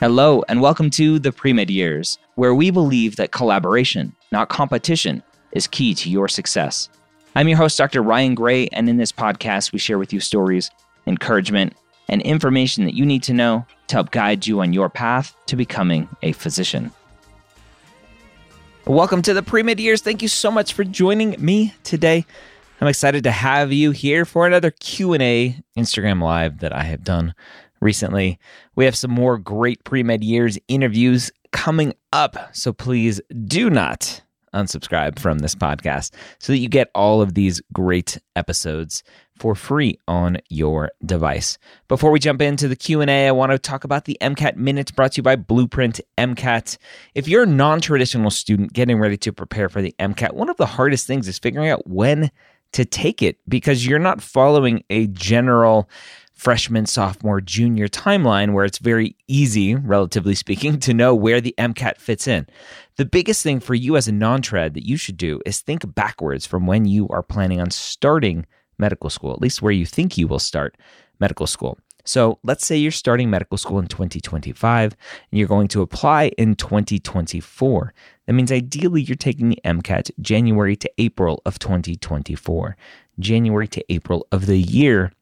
Hello, and welcome to the Pre-Med Years, where we believe that collaboration, not competition, is key to your success. I'm your host, Dr. Ryan Gray, and in this podcast, we share with you stories, encouragement, and information that you need to know to help guide you on your path to becoming a physician. Welcome to the Pre-Med Years. Thank you so much for joining me today. I'm excited to have you here for another Q&A Instagram live that I have done recently. We have some more great pre med years interviews coming up. So please do not unsubscribe from this podcast so that you get all of these great episodes for free on your device. Before we jump into the Q&A, I want to talk about the MCAT minutes brought to you by Blueprint MCAT. If you're a non-traditional student getting ready to prepare for the MCAT, one of the hardest things is figuring out when to take it because you're not following a general freshman, sophomore, junior timeline where it's very easy, relatively speaking, to know where the MCAT fits in. The biggest thing for you as a non trad that you should do is think backwards from when you are planning on starting medical school, at least where you think you will start medical school. So let's say you're starting medical school in 2025 and you're going to apply in 2024. That means ideally you're taking the MCAT January to April of 2024, January to April of the year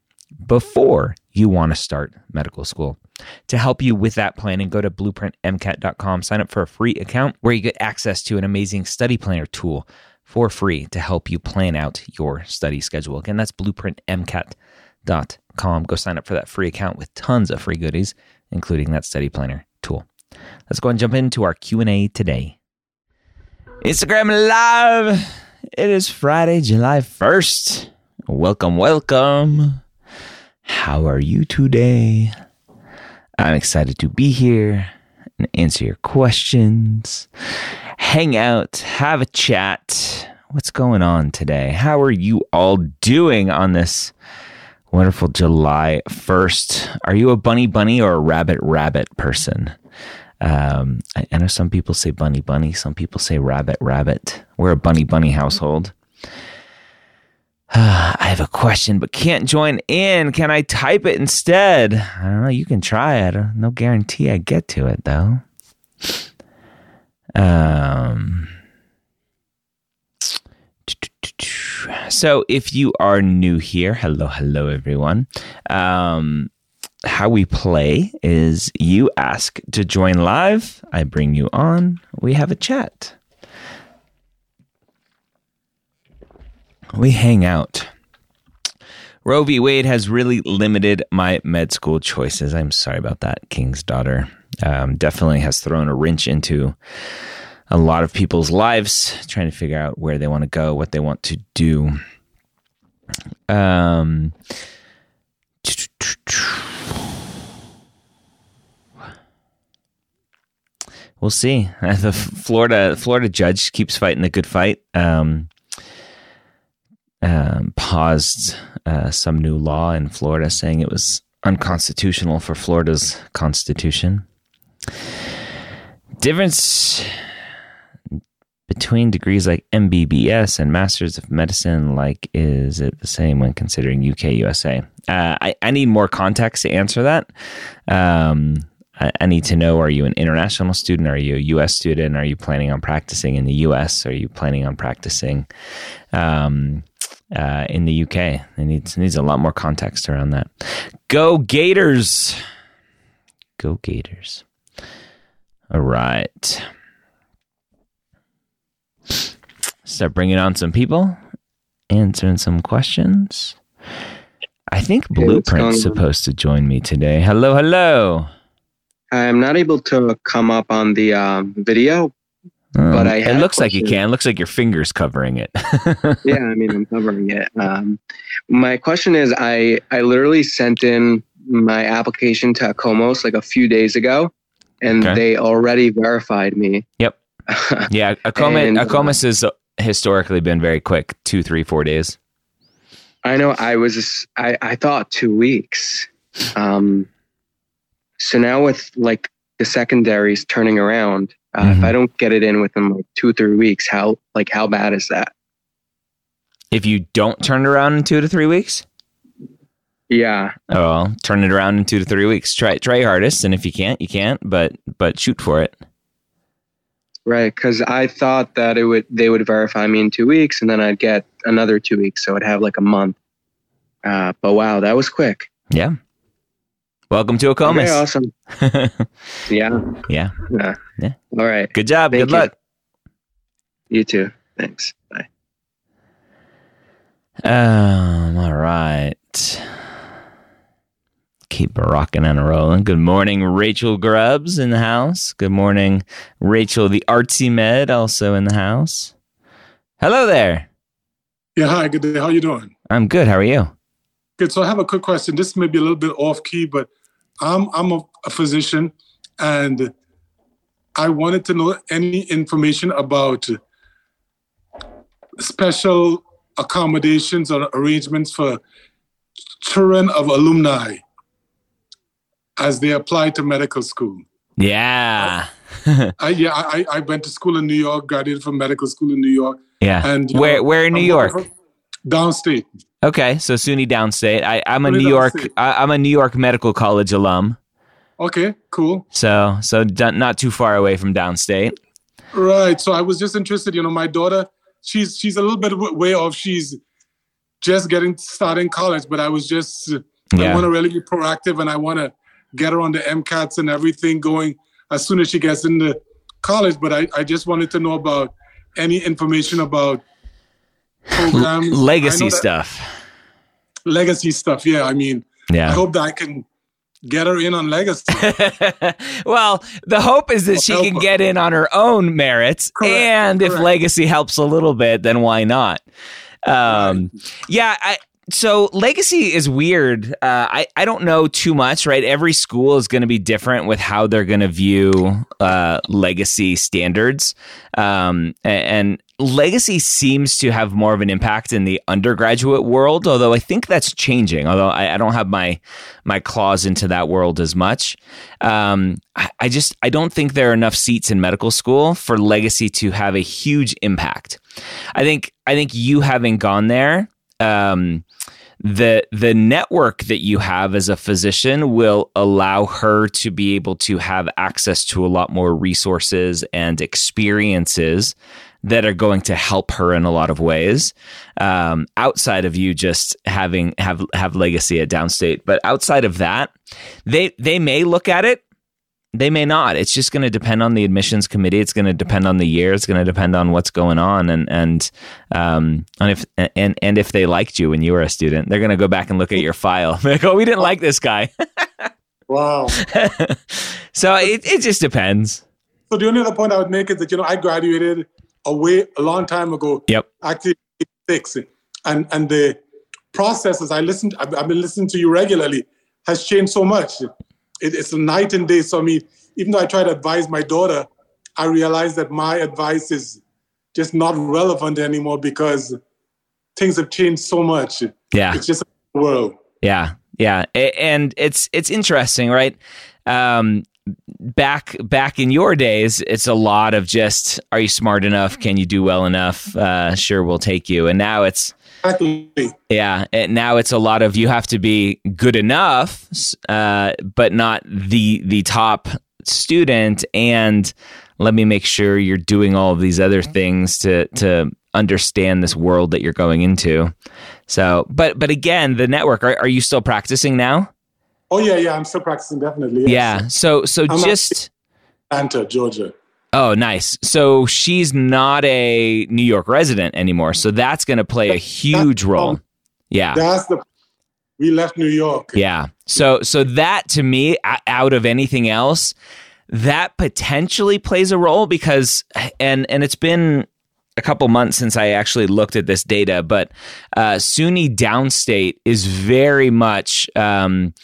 before you want to start medical school. To help you with that planning, go to blueprintmcat.com, sign up for a free account where you get access to an amazing study planner tool for free to help you plan out your study schedule. Again, that's blueprintmcat.com. Go sign up for that free account with tons of free goodies, including that study planner tool. Let's go and jump into our Q&A today. Instagram Live. It is Friday, July 1st. Welcome, welcome. How are you today? I'm excited to be here and answer your questions, hang out, have a chat. What's going on today? How are you all doing on this wonderful July 1st? Are you a bunny bunny or a rabbit rabbit person? Um, I, I know some people say bunny bunny, some people say rabbit rabbit. We're a bunny bunny household. I have a question, but can't join in. Can I type it instead? I don't know. You can try it. No guarantee I get to it though. Um. So, if you are new here, hello, hello, everyone. Um, how we play is you ask to join live. I bring you on. We have a chat. We hang out. Roe v. Wade has really limited my med school choices. I'm sorry about that, King's daughter. Um, definitely has thrown a wrench into a lot of people's lives, trying to figure out where they want to go, what they want to do. Um, we'll see. The Florida Florida judge keeps fighting the good fight. Um, um, paused uh, some new law in Florida saying it was unconstitutional for Florida's constitution. Difference between degrees like MBBS and Masters of Medicine, like, is it the same when considering UK USA? Uh, I, I need more context to answer that. Um, I, I need to know: Are you an international student? Are you a U.S. student? Are you planning on practicing in the U.S.? Are you planning on practicing um, uh, in the UK. It needs needs a lot more context around that. Go Gators! Go Gators. All right. Start bringing on some people, answering some questions. I think Blueprint's supposed to join me today. Hello, hello. I'm not able to come up on the um, video, um, but I. It looks like you can. It looks like your fingers covering it. yeah, I mean, I'm covering it. Um, my question is, I I literally sent in my application to AACOMAS like a few days ago, and okay. they already verified me. Yep. yeah, AACOMAS, and, AACOMAS has historically been very quick two, three, four days. I know. I was. I I thought two weeks. Um, so now with like the secondaries turning around, uh, mm-hmm. if I don't get it in within like two, or three weeks, how like how bad is that? If you don't turn it around in two to three weeks. Yeah. Oh, well, turn it around in two to three weeks. Try try your hardest, and if you can't, you can't. But but shoot for it. Right, because I thought that it would they would verify me in two weeks, and then I'd get another two weeks, so I'd have like a month. Uh, but wow, that was quick. Yeah. Welcome to AACOMAS. Very awesome. yeah. Yeah. Yeah. Yeah. All right. Good job. Thank Good you. luck. You too. Thanks. Bye. Um. All right keep rocking and rolling. Good morning, Rachel Grubbs in the house. Good morning, Rachel, the artsy med, also in the house. Hello there. Yeah, hi. Good day. How you doing? I'm good. How are you? Good. So I have a quick question. This may be a little bit off key, but I'm I'm a, a physician, and I wanted to know any information about special accommodations or arrangements for children of alumni as they apply to medical school. Yeah. I, yeah, I, I went to school in New York, graduated from medical school in New York. Yeah. And where know, where in New I'm York? Downstate. Okay, so SUNY Downstate. I, I'm a New York. I, am a New York Medical College alum. Okay, cool. So so not too far away from Downstate. Right. So I was just interested. You know, my daughter, she's she's a little bit way off. She's just getting starting college, but I was just yeah. I want to really be proactive, and I want to get her on the MCATs and everything going as soon as she gets into college. But I, I just wanted to know about any information about programs. Legacy stuff. Legacy stuff, yeah. I mean, yeah. I hope that I can get her in on legacy. well, the hope is that she can her. get in on her own merits, correct, and correct. if legacy helps a little bit, then why not? Um, right. Yeah, I, so legacy is weird. Uh, I I don't know too much, right? Every school is going to be different with how they're going to view uh, legacy standards, um, and legacy seems to have more of an impact in the undergraduate world. Although I think that's changing. Although I, I don't have my my claws into that world as much. Um, I, I just I don't think there are enough seats in medical school for legacy to have a huge impact. I think I think you having gone there. Um, the the network that you have as a physician will allow her to be able to have access to a lot more resources and experiences that are going to help her in a lot of ways um, outside of you just having have have legacy at downstate but outside of that they they may look at it they may not. It's just going to depend on the admissions committee. It's going to depend on the year. It's going to depend on what's going on, and and um and if and and if they liked you when you were a student, they're going to go back and look at your file. like, oh, we didn't like this guy. wow. so it it just depends. So the only other point I would make is that you know I graduated away a long time ago. Yep. Actually, six, and and the processes I listened. I've, I've been listening to you regularly has changed so much it, it's a night and day. So I mean, even though I try to advise my daughter, I realize that my advice is just not relevant anymore because things have changed so much. Yeah, it's just a world. Yeah, yeah, and it's it's interesting, right? Um, back back in your days, it's a lot of just, are you smart enough? Can you do well enough? Uh, sure, we'll take you. And now it's Exactly. Yeah. And now it's a lot of you have to be good enough, uh, but not the the top student. And let me make sure you're doing all of these other things to to understand this world that you're going into. So, but but again, the network. Are, are you still practicing now? Oh yeah, yeah. I'm still practicing definitely. Yes. Yeah. So so I'm just Atlanta, Georgia. Oh, nice. So she's not a New York resident anymore. So that's going to play a huge role. Yeah. That's the we left New York. Yeah. So so that to me out of anything else, that potentially plays a role because and and it's been a couple months since I actually looked at this data, but uh, SUNY downstate is very much um,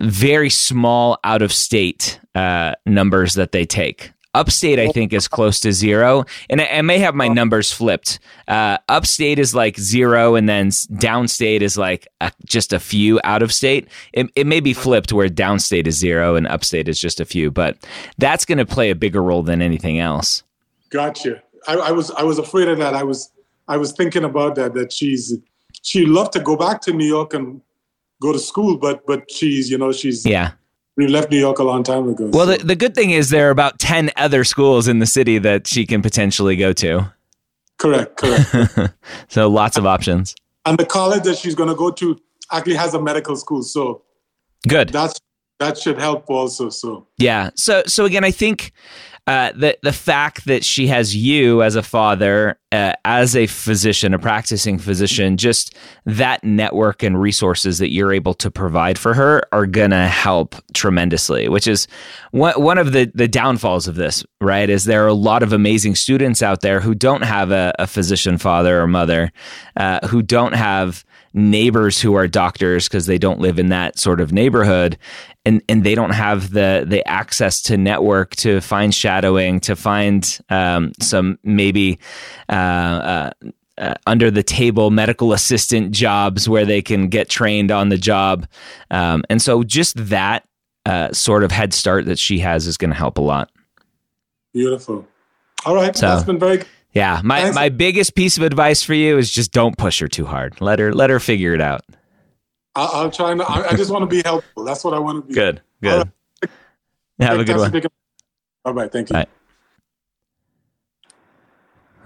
very small out of state uh, numbers that they take. Upstate, I think, is close to zero, and I, I may have my numbers flipped. Uh, upstate is like zero, and then downstate is like a, just a few out of state. It, it may be flipped where downstate is zero and upstate is just a few, but that's going to play a bigger role than anything else. Gotcha. I, I was I was afraid of that. I was I was thinking about that. That she's she loved to go back to New York and go to school, but but she's you know she's yeah we left New York a long time ago. Well, so. the, the good thing is there are about 10 other schools in the city that she can potentially go to. Correct, correct. so lots of options. And the college that she's going to go to actually has a medical school. So good. That's that should help also. So yeah. So so again, I think uh, the the fact that she has you as a father, uh, as a physician, a practicing physician, just that network and resources that you're able to provide for her are gonna help tremendously. Which is one one of the the downfalls of this, right? Is there are a lot of amazing students out there who don't have a, a physician father or mother, uh, who don't have neighbors who are doctors because they don't live in that sort of neighborhood and and they don't have the the access to network to find shadowing to find um, some maybe uh, uh, uh, under the table medical assistant jobs where they can get trained on the job. Um, and so just that uh, sort of head start that she has is going to help a lot. Beautiful. All right. So, that's been very good. Yeah, my my biggest piece of advice for you is just don't push her too hard. Let her let her figure it out. I, am trying. Not, I, I, just want to be helpful. That's what I want to be. Good. Good. Right. Have a good one. All right. Thank you. Bye.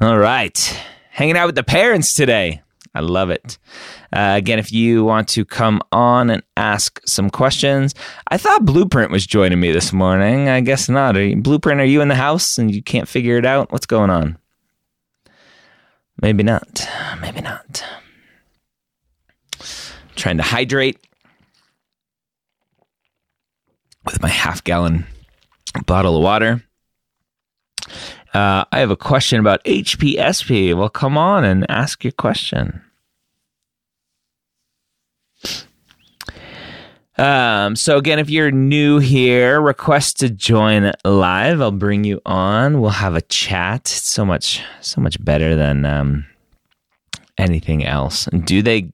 All right. Hanging out with the parents today. I love it. Uh, again, if you want to come on and ask some questions, I thought Blueprint was joining me this morning. I guess not. Are you, Blueprint, are you in the house and you can't figure it out? What's going on? Maybe not. Maybe not. Trying to hydrate with my half gallon bottle of water. Uh, I have a question about HPSP. Well, come on and ask your question. Um, so again, if you're new here, request to join live. I'll bring you on. We'll have a chat. It's so much, so much better than um, anything else. Do they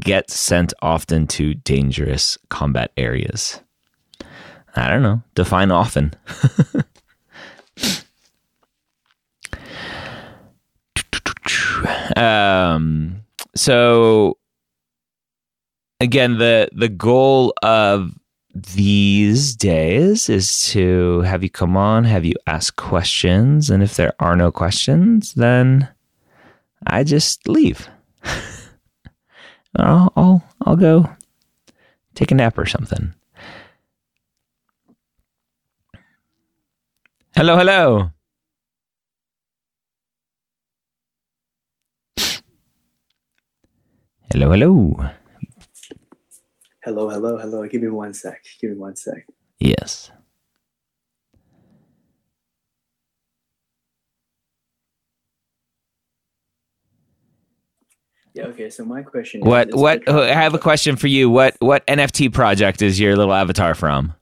get sent often to dangerous combat areas? I don't know. Define often. um, so again, the the goal of these days is to have you come on, have you ask questions, and if there are no questions, then I just leave. I'll, I'll I'll go take a nap or something. Hello, hello. Hello, hello. Hello, hello, hello. Give me one sec. Give me one sec. Yes. Yeah. Okay. So my question. What? What? I have a question for you. What? What NFT project is your little avatar from?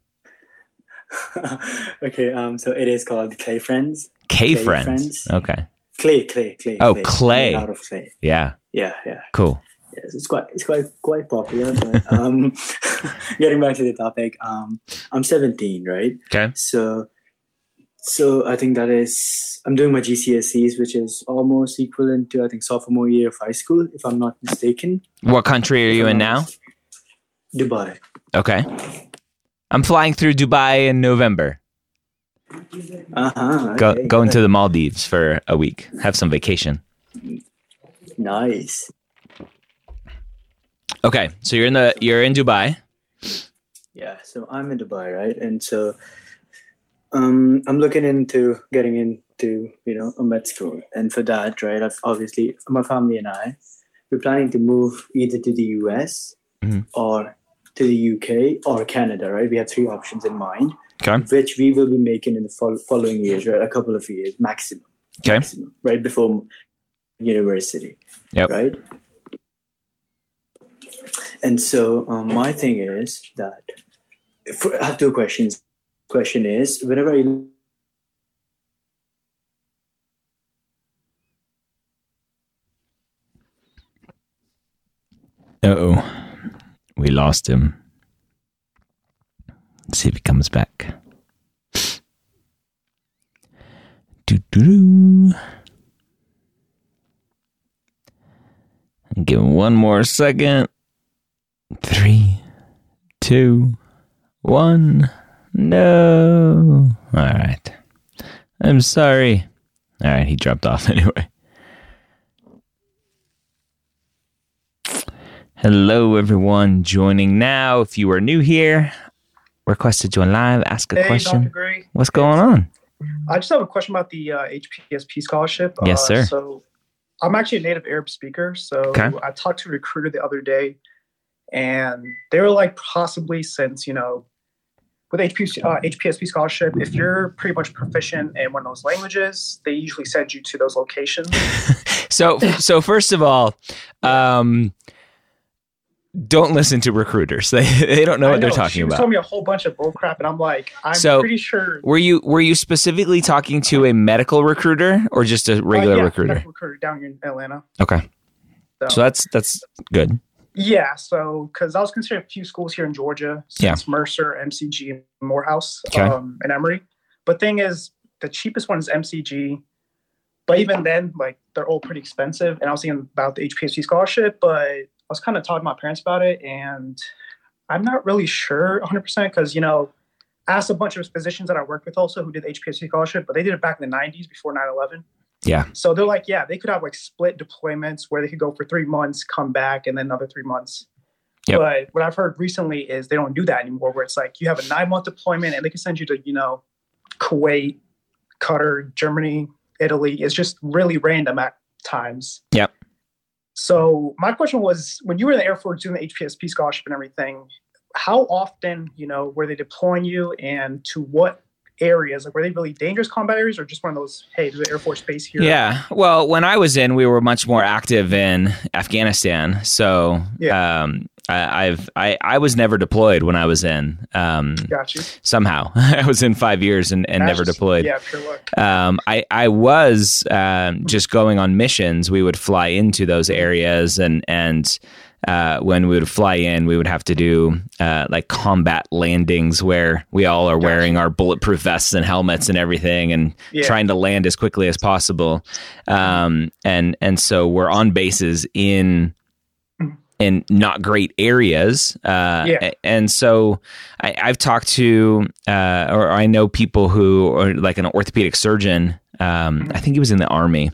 okay. Um. So it is called Clay Friends. K Friends. Friends. Okay. Clay. Clay. Clay. Oh, clay. clay. Out of clay. Yeah. Yeah. Yeah. Cool yes, it's quite it's quite quite popular. But, um, getting back to the topic, um, I'm 17, right? Okay. So, so I think that is I'm doing my GCSEs, which is almost equivalent to I think sophomore year of high school, if I'm not mistaken. What country are you in now? Dubai. Okay. I'm flying through Dubai in November. Uh-huh. Okay. Go, going to the Maldives for a week. Have some vacation. Nice. Okay, so you're in the you're in Dubai. Yeah, so I'm in Dubai, right? And so um, I'm looking into getting into, you know, a med school. And for that, right, I've obviously, my family and I, we're planning to move either to the US mm-hmm. or to the UK or Canada, right? We have three options in mind, okay. which we will be making in the following years, right? A couple of years maximum. Okay. Maximum, right before university. Yep. Right. And so um, my thing is that for, I have two questions. Question is, whenever I oh. We lost him. Let's see if he comes back. Do do do. Give him one more second. Three, two, one. No. All right. I'm sorry. All right, he dropped off anyway. Hello, everyone joining now. If you are new here, request to join live, ask a hey, question. What's going on? I just have a question about the uh, HPSP scholarship. Yes, uh, sir. So I'm actually a native Arab speaker. So okay. I talked to a recruiter the other day, and they were like, possibly since, you know, with HPSP, uh, HPSP scholarship, if you're pretty much proficient in one of those languages, they usually send you to those locations. so, so first of all, um, don't listen to recruiters. They they don't know what know. they're talking she about. told me a whole bunch of bullcrap, and I'm like, I'm so, pretty sure. Were you were you specifically talking to a medical recruiter or just a regular uh, yeah, recruiter? recruiter down in Atlanta. Okay, so, so that's that's good. Yeah, so because I was considering a few schools here in Georgia, yeah. Mercer, MCG, Morehouse, okay. um, and Emory. But thing is, the cheapest one is MCG. But even then, like they're all pretty expensive. And I was thinking about the HPSP scholarship, but I was kind of talking to my parents about it, and I'm not really sure 100% because, you know, I asked a bunch of physicians that I worked with also who did the HPSP scholarship, but they did it back in the 90s before 9 11. Yeah. So they're like, yeah, they could have like split deployments where they could go for three months, come back, and then another three months. Yep. But what I've heard recently is they don't do that anymore, where it's like you have a nine month deployment and they can send you to, you know, Kuwait, Qatar, Germany, Italy. It's just really random at times. Yep. So my question was, when you were in the Air Force doing the HPSP scholarship and everything, how often, you know, were they deploying you, and to what areas? Like, were they really dangerous combat areas, or just one of those? Hey, there's an Air Force base here. Yeah. Well, when I was in, we were much more active in Afghanistan. So, yeah. Um, I, have I, I was never deployed when I was in. Um, Got you. Somehow I was in five years and, and never deployed. Yeah, pure luck. Um, I I was um, just going on missions. We would fly into those areas and and. Uh, when we would fly in, we would have to do uh, like combat landings where we all are wearing our bulletproof vests and helmets and everything, and yeah. trying to land as quickly as possible. Um, and and so we're on bases in in not great areas. Uh, yeah. And so I, have talked to, uh, or I know people who are like an orthopedic surgeon. Um. I think he was in the army,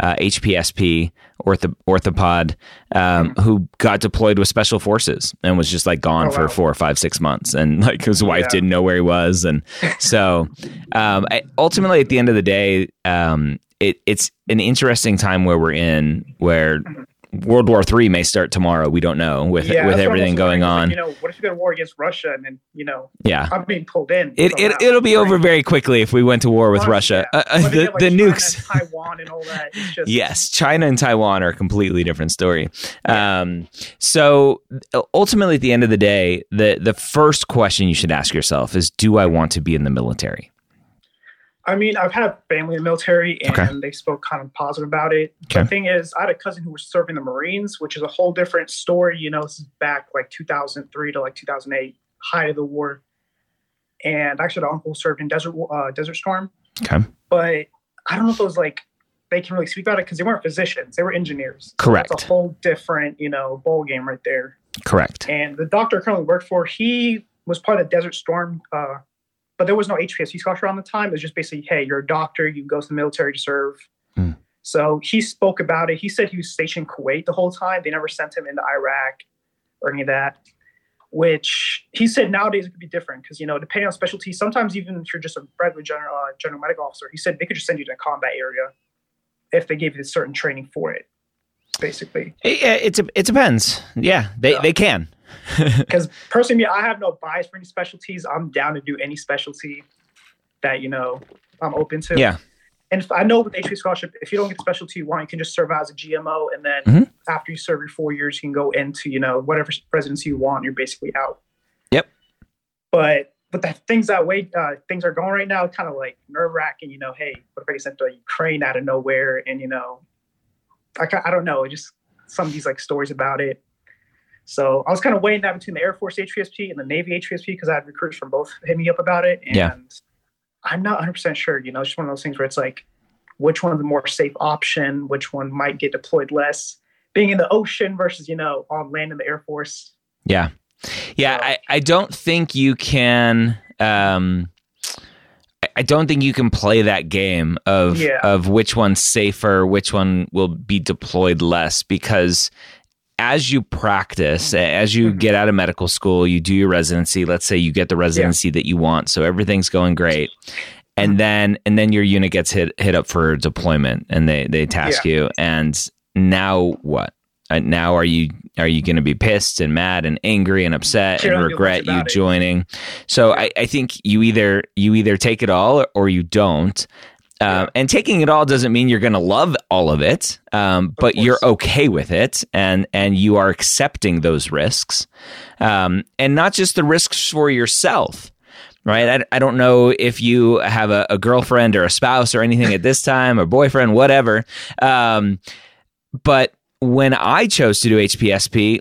uh, HPSP ortho, orthopod, um, who got deployed with special forces and was just like gone oh, for wow. four or five, six months. And like his wife yeah. didn't know where he was. And so um, I, ultimately, at the end of the day, um, it, it's an interesting time where we're in where mm-hmm. World War Three may start tomorrow. We don't know with yeah, with everything going on. you know, what if you go to war against Russia and then you know, yeah, I'm being pulled in. It it it'll be over very quickly if we went to war with Russia. Yeah. Uh, uh, the like the nukes, Taiwan and all that. Just... yes, China and Taiwan are a completely different story. Yeah. Um, so ultimately, at the end of the day, the the first question you should ask yourself is, Do I want to be in the military? I mean, I've had family in the military and okay. they spoke kind of positive about it. Okay. The thing is, I had a cousin who was serving the Marines, which is a whole different story. You know, this is back like 2003 to like 2008, height of the war. And actually, the uncle served in Desert uh, Desert Storm. Okay. But I don't know if it was like they can really speak about it because they weren't physicians; they were engineers. Correct. So it's a whole different, you know, ball game right there. Correct. And the doctor I currently worked for, he was part of the Desert Storm uh, but there was no HPSP scholarship around the time. It was just basically, hey, you're a doctor, you go to the military to serve. Mm. So he spoke about it. He said he was stationed in Kuwait the whole time. They never sent him into Iraq or any of that. which he said nowadays it could be different because you know depending on specialty, sometimes even if you're just a regular general uh, general medical officer, he said they could just send you to a combat area if they gave you the certain training for it. Basically, it, it, it depends. Yeah, they yeah. they can. Because personally, I have no bias for any specialties. I'm down to do any specialty that you know I'm open to. Yeah. And if, I know with HPS scholarship, if you don't get the specialty you want, you can just serve as a GMO, and then mm-hmm. after you serve your four years, you can go into you know whatever residency you want. You're basically out. Yep. But but the things that way uh, things are going right now, kind of like nerve wracking. You know, hey, what if I get sent to Ukraine out of nowhere? And you know, I I don't know, just some of these like stories about it. So I was kind of weighing that between the Air Force HPSP and the Navy HPSP because I had recruits from both hit me up about it. And yeah. I'm not 100% sure. You know, it's just one of those things where it's like, which one's the more safe option? Which one might get deployed less? Being in the ocean versus, you know, on land in the Air Force. Yeah. Yeah. So, I, I don't think you can. Um, I don't think you can play that game of yeah. of which one's safer, which one will be deployed less, because as you practice, as you mm-hmm. get out of medical school, you do your residency. Let's say you get the residency yeah. that you want, so everything's going great, and mm-hmm. then and then your unit gets hit hit up for deployment, and they they task yeah. you, and now what? Uh, now are you are you going to be pissed and mad and angry and upset and regret you joining? It. So I, I think you either you either take it all or you don't. Um, and taking it all doesn't mean you're going to love all of it, um, but you're okay with it, and and you are accepting those risks, um, and not just the risks for yourself, right? I, I don't know if you have a, a, girlfriend or a spouse or anything at this time, or boyfriend, whatever. Um, but when I chose to do HPSP.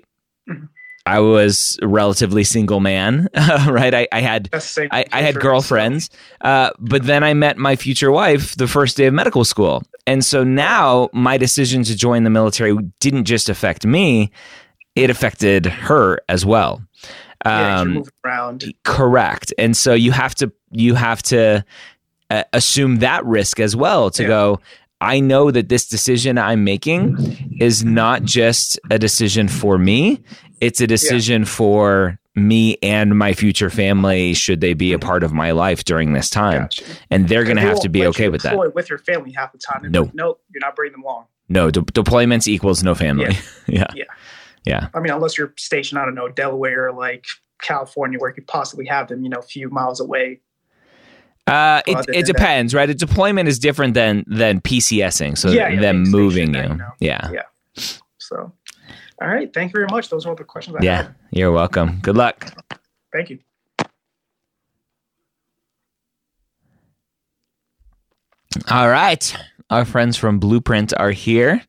I was a relatively single man, right? I, I had I, I, had girlfriends, uh, but then I met my future wife the first day of medical school, and so now my decision to join the military didn't just affect me; it affected her as well. Um, around. Correct, and so you have to you have to uh, assume that risk as well to yeah. go. I know that this decision I'm making is not just a decision for me. It's a decision yeah. for me and my future family should they be a part of my life during this time. Gotcha. And they're going to have to be okay with that. With your family half the time. No, no, you're not bringing them along. No, de- deployments equals no family. Yeah. yeah. yeah. Yeah. I mean, unless you're stationed, I don't know, Delaware, or like California, where you could possibly have them, you know, a few miles away. Uh, it, it depends, that. right? A deployment is different than than PCSing, so yeah, yeah, them moving you. you know. Yeah. Yeah. So all right. Thank you very much. Those are all the questions I yeah, had. You're welcome. Good luck. Thank you. All right. Our friends from Blueprint are here.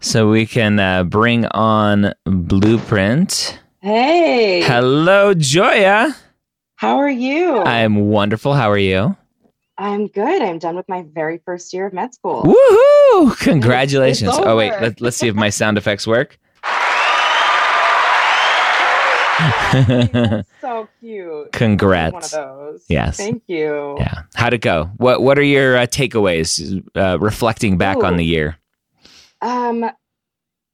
So we can uh, bring on Blueprint. Hey. Hello, Joya. How are you? I'm wonderful. How are you? I'm good. I'm done with my very first year of med school. Woohoo! Congratulations. oh, wait. Let, let's see if my sound effects work. so cute. Congrats. One of those. Yes. Thank you. Yeah. How'd it go? What What are your uh, takeaways uh, reflecting back Ooh. on the year? Um,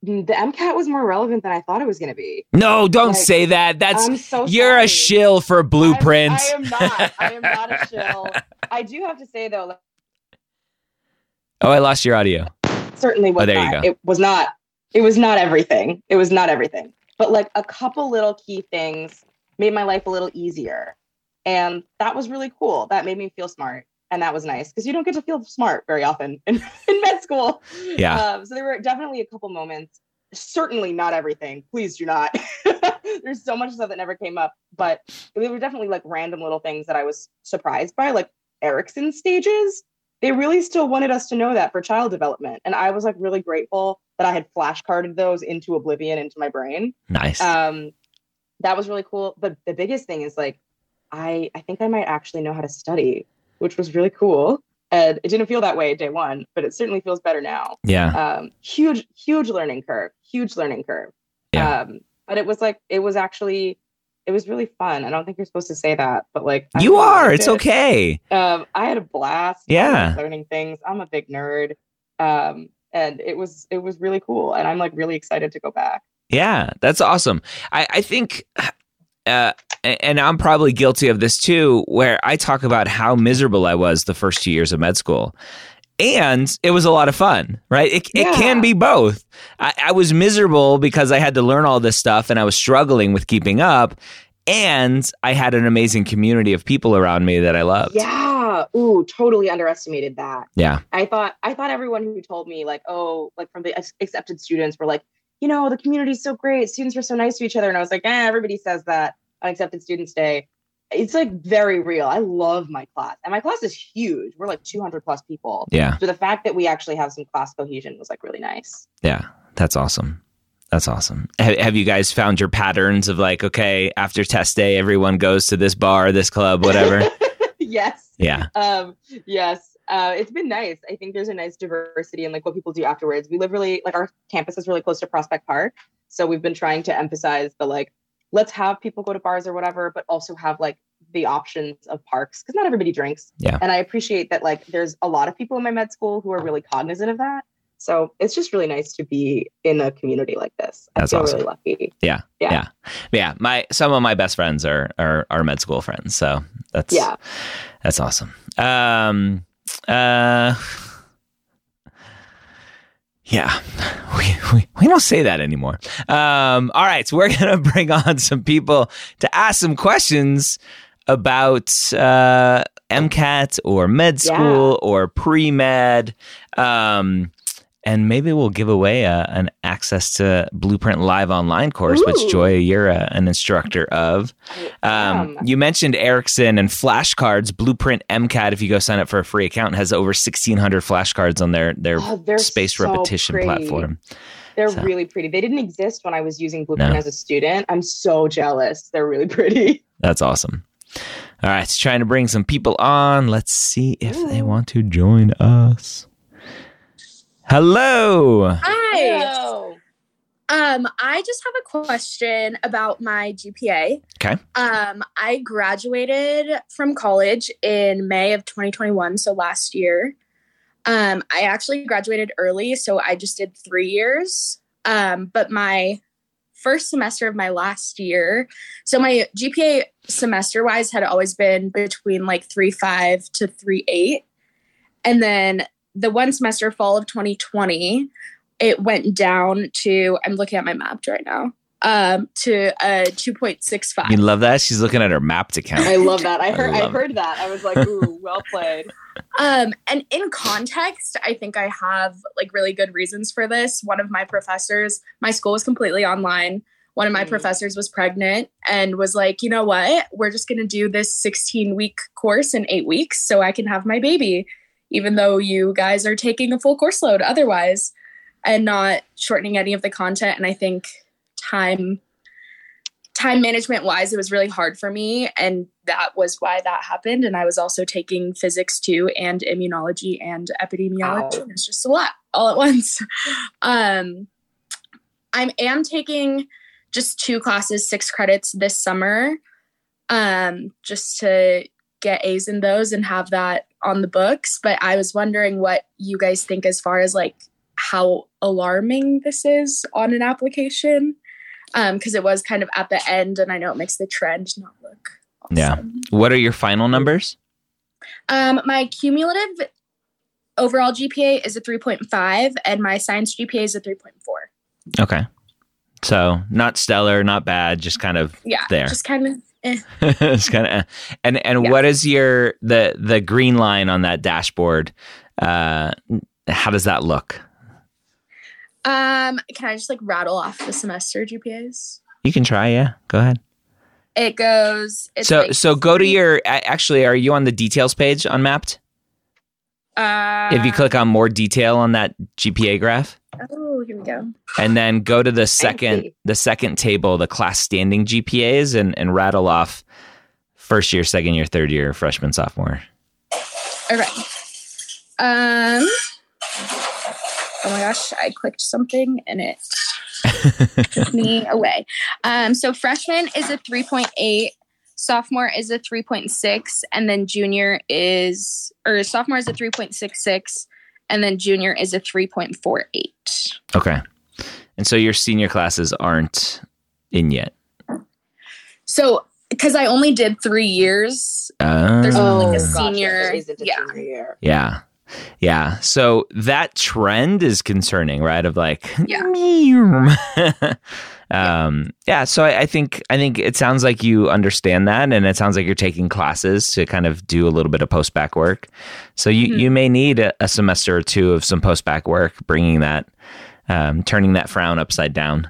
the MCAT was more relevant than I thought it was going to be. No, don't like, say that. That's so you're sorry. a shill for Blueprint. I, I am not. I am not a shill. I do have to say though. Like, oh, I lost your audio. Certainly was. Oh, there not. you go. It was not. It was not everything. It was not everything but like a couple little key things made my life a little easier. And that was really cool. That made me feel smart. And that was nice because you don't get to feel smart very often in, in med school. Yeah. Um, so there were definitely a couple moments. Certainly not everything. Please do not. There's so much stuff that never came up, but there were definitely like random little things that I was surprised by, like Erikson stages. They really still wanted us to know that for child development. And I was like really grateful that I had flashcarded those into oblivion into my brain. Nice. Um, that was really cool. But the biggest thing is like, I I think I might actually know how to study, which was really cool. And it didn't feel that way day one, but it certainly feels better now. Yeah. Um, huge, huge learning curve. Huge learning curve. Yeah. Um, but it was like it was actually it was really fun. I don't think you're supposed to say that, but like you are. It's it. okay. Um, I had a blast. Yeah. Learning things. I'm a big nerd. Um, and it was it was really cool and i'm like really excited to go back yeah that's awesome i i think uh, and I'm probably guilty of this too, where I talk about how miserable I was the first two years of med school. And it was a lot of fun, right? It, yeah. it can be both. I, I was miserable because I had to learn all this stuff and I was struggling with keeping up. And I had an amazing community of people around me that I loved. Yeah. Ooh, totally underestimated that. Yeah. I thought I thought everyone who told me like, oh, like from the accepted students were like, you know, the community's so great. Students were so nice to each other. And I was like, eh, everybody says that unaccepted students day it's like very real i love my class and my class is huge we're like 200 plus people yeah so the fact that we actually have some class cohesion was like really nice yeah that's awesome that's awesome have, have you guys found your patterns of like okay after test day everyone goes to this bar this club whatever yes yeah um yes uh, it's been nice. I think there's a nice diversity in like what people do afterwards. We live really like our campus is really close to Prospect Park, so we've been trying to emphasize the like let's have people go to bars or whatever, but also have like the options of parks because not everybody drinks. Yeah. And I appreciate that like there's a lot of people in my med school who are really cognizant of that. So it's just really nice to be in a community like this. That's I feel awesome. really lucky. Yeah, yeah. Yeah. Yeah. My some of my best friends are are are med school friends. So that's yeah. That's awesome. Um uh yeah, we, we, we don't say that anymore. Um, all right, so we're going to bring on some people to ask some questions about uh, MCAT or med school yeah. or pre med. Um, and maybe we'll give away a, an access to Blueprint Live online course, Ooh. which Joy, you're a, an instructor of. Um, you mentioned Erikson and flashcards. Blueprint MCAT, if you go sign up for a free account, has over 1,600 flashcards on their their oh, space so repetition pretty. platform. They're so. really pretty. They didn't exist when I was using Blueprint no. as a student. I'm so jealous. They're really pretty. That's awesome. All right, trying to bring some people on. Let's see if Ooh. they want to join us. Hello. Hi. Hello. Um, I just have a question about my GPA. Okay. Um, I graduated from college in May of 2021, so last year. Um, I actually graduated early, so I just did three years. Um, but my first semester of my last year, so my GPA semester wise had always been between like three five to three eight, and then the one semester fall of 2020 it went down to i'm looking at my map right now um to a 2.65 you love that? She's looking at her Mappd account. I love that. I heard i, I heard that. I was like ooh well played. Um and in context i think i have like really good reasons for this. One of my professors my school was completely online. One of my mm. professors was pregnant and was like you know what? We're just going to do this 16 week course in eight weeks so i can have my baby even though you guys are taking a full course load otherwise and not shortening any of the content. And i think time time management wise it was really hard for me. And that was why that happened. And i was also taking physics too and immunology and epidemiology. It's just a lot all at once. Um i am taking just two classes six credits this summer um just to get a's in those and have that on the books, but I was wondering what you guys think as far as like how alarming this is on an application. Um, because it was kind of at the end, and I know it makes the trend not look. Awesome. Yeah. What are your final numbers? Um, my cumulative overall GPA is a 3.5, and my science GPA is a 3.4. Okay. So not stellar, not bad, just kind of yeah, there. Just kind of. it's kind of, eh. and and yeah. what is your the the green line on that dashboard? Uh, how does that look? Um, can I just like rattle off the semester GPAs? You can try. Yeah, go ahead. It goes. so like so go to your. Actually, are you on the details page on Mappd? Uh, if you click on more detail on that GPA graph. Oh, here we go. And then go to the second the second table, the class standing GPAs, and and rattle off first year, second year, third year, freshman, sophomore. Okay. Um. Oh my gosh! I clicked something and it took me away. Um. So freshman is a three point eight sophomore is a 3.6 and then junior is or sophomore is a 3.66 and then junior is a 3.48 okay and so your senior classes aren't in yet So, because I only did three years, uh, there's Oh, like a senior. There isn't a yeah. senior year. Yeah. Yeah. So that trend is concerning, right? Of like, Yeah. um, yeah. So I, I think I think it sounds like you understand that, and it sounds like you're taking classes to kind of do a little bit of post-bacc work. So you Mhm. you may need a, a semester or two of some post-bacc work, bringing that, um, turning that frown upside down.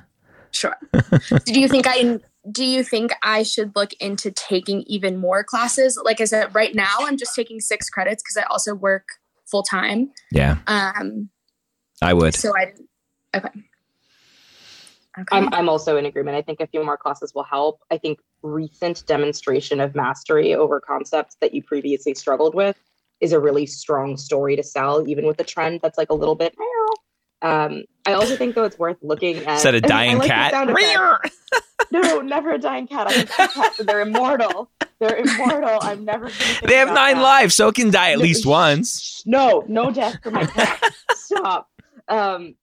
Sure. do you think I do you think I should look into taking even more classes? Like I said, right now I'm just taking six credits because I also work full time. Yeah, Um, I would. so I okay. Okay. I'm, I'm also in agreement. I think a few more classes will help. I think recent demonstration of mastery over concepts that you previously struggled with is a really strong story to sell, even with a trend that's like a little bit. Um, I also think though it's worth looking at. Is that a I dying like cat? no, never a dying cat. I think cats, they're immortal. They're immortal. I'm never. Gonna They have nine that. lives, so it can die at No, least shh, once. shh, No, no death for my cat. Stop. Um,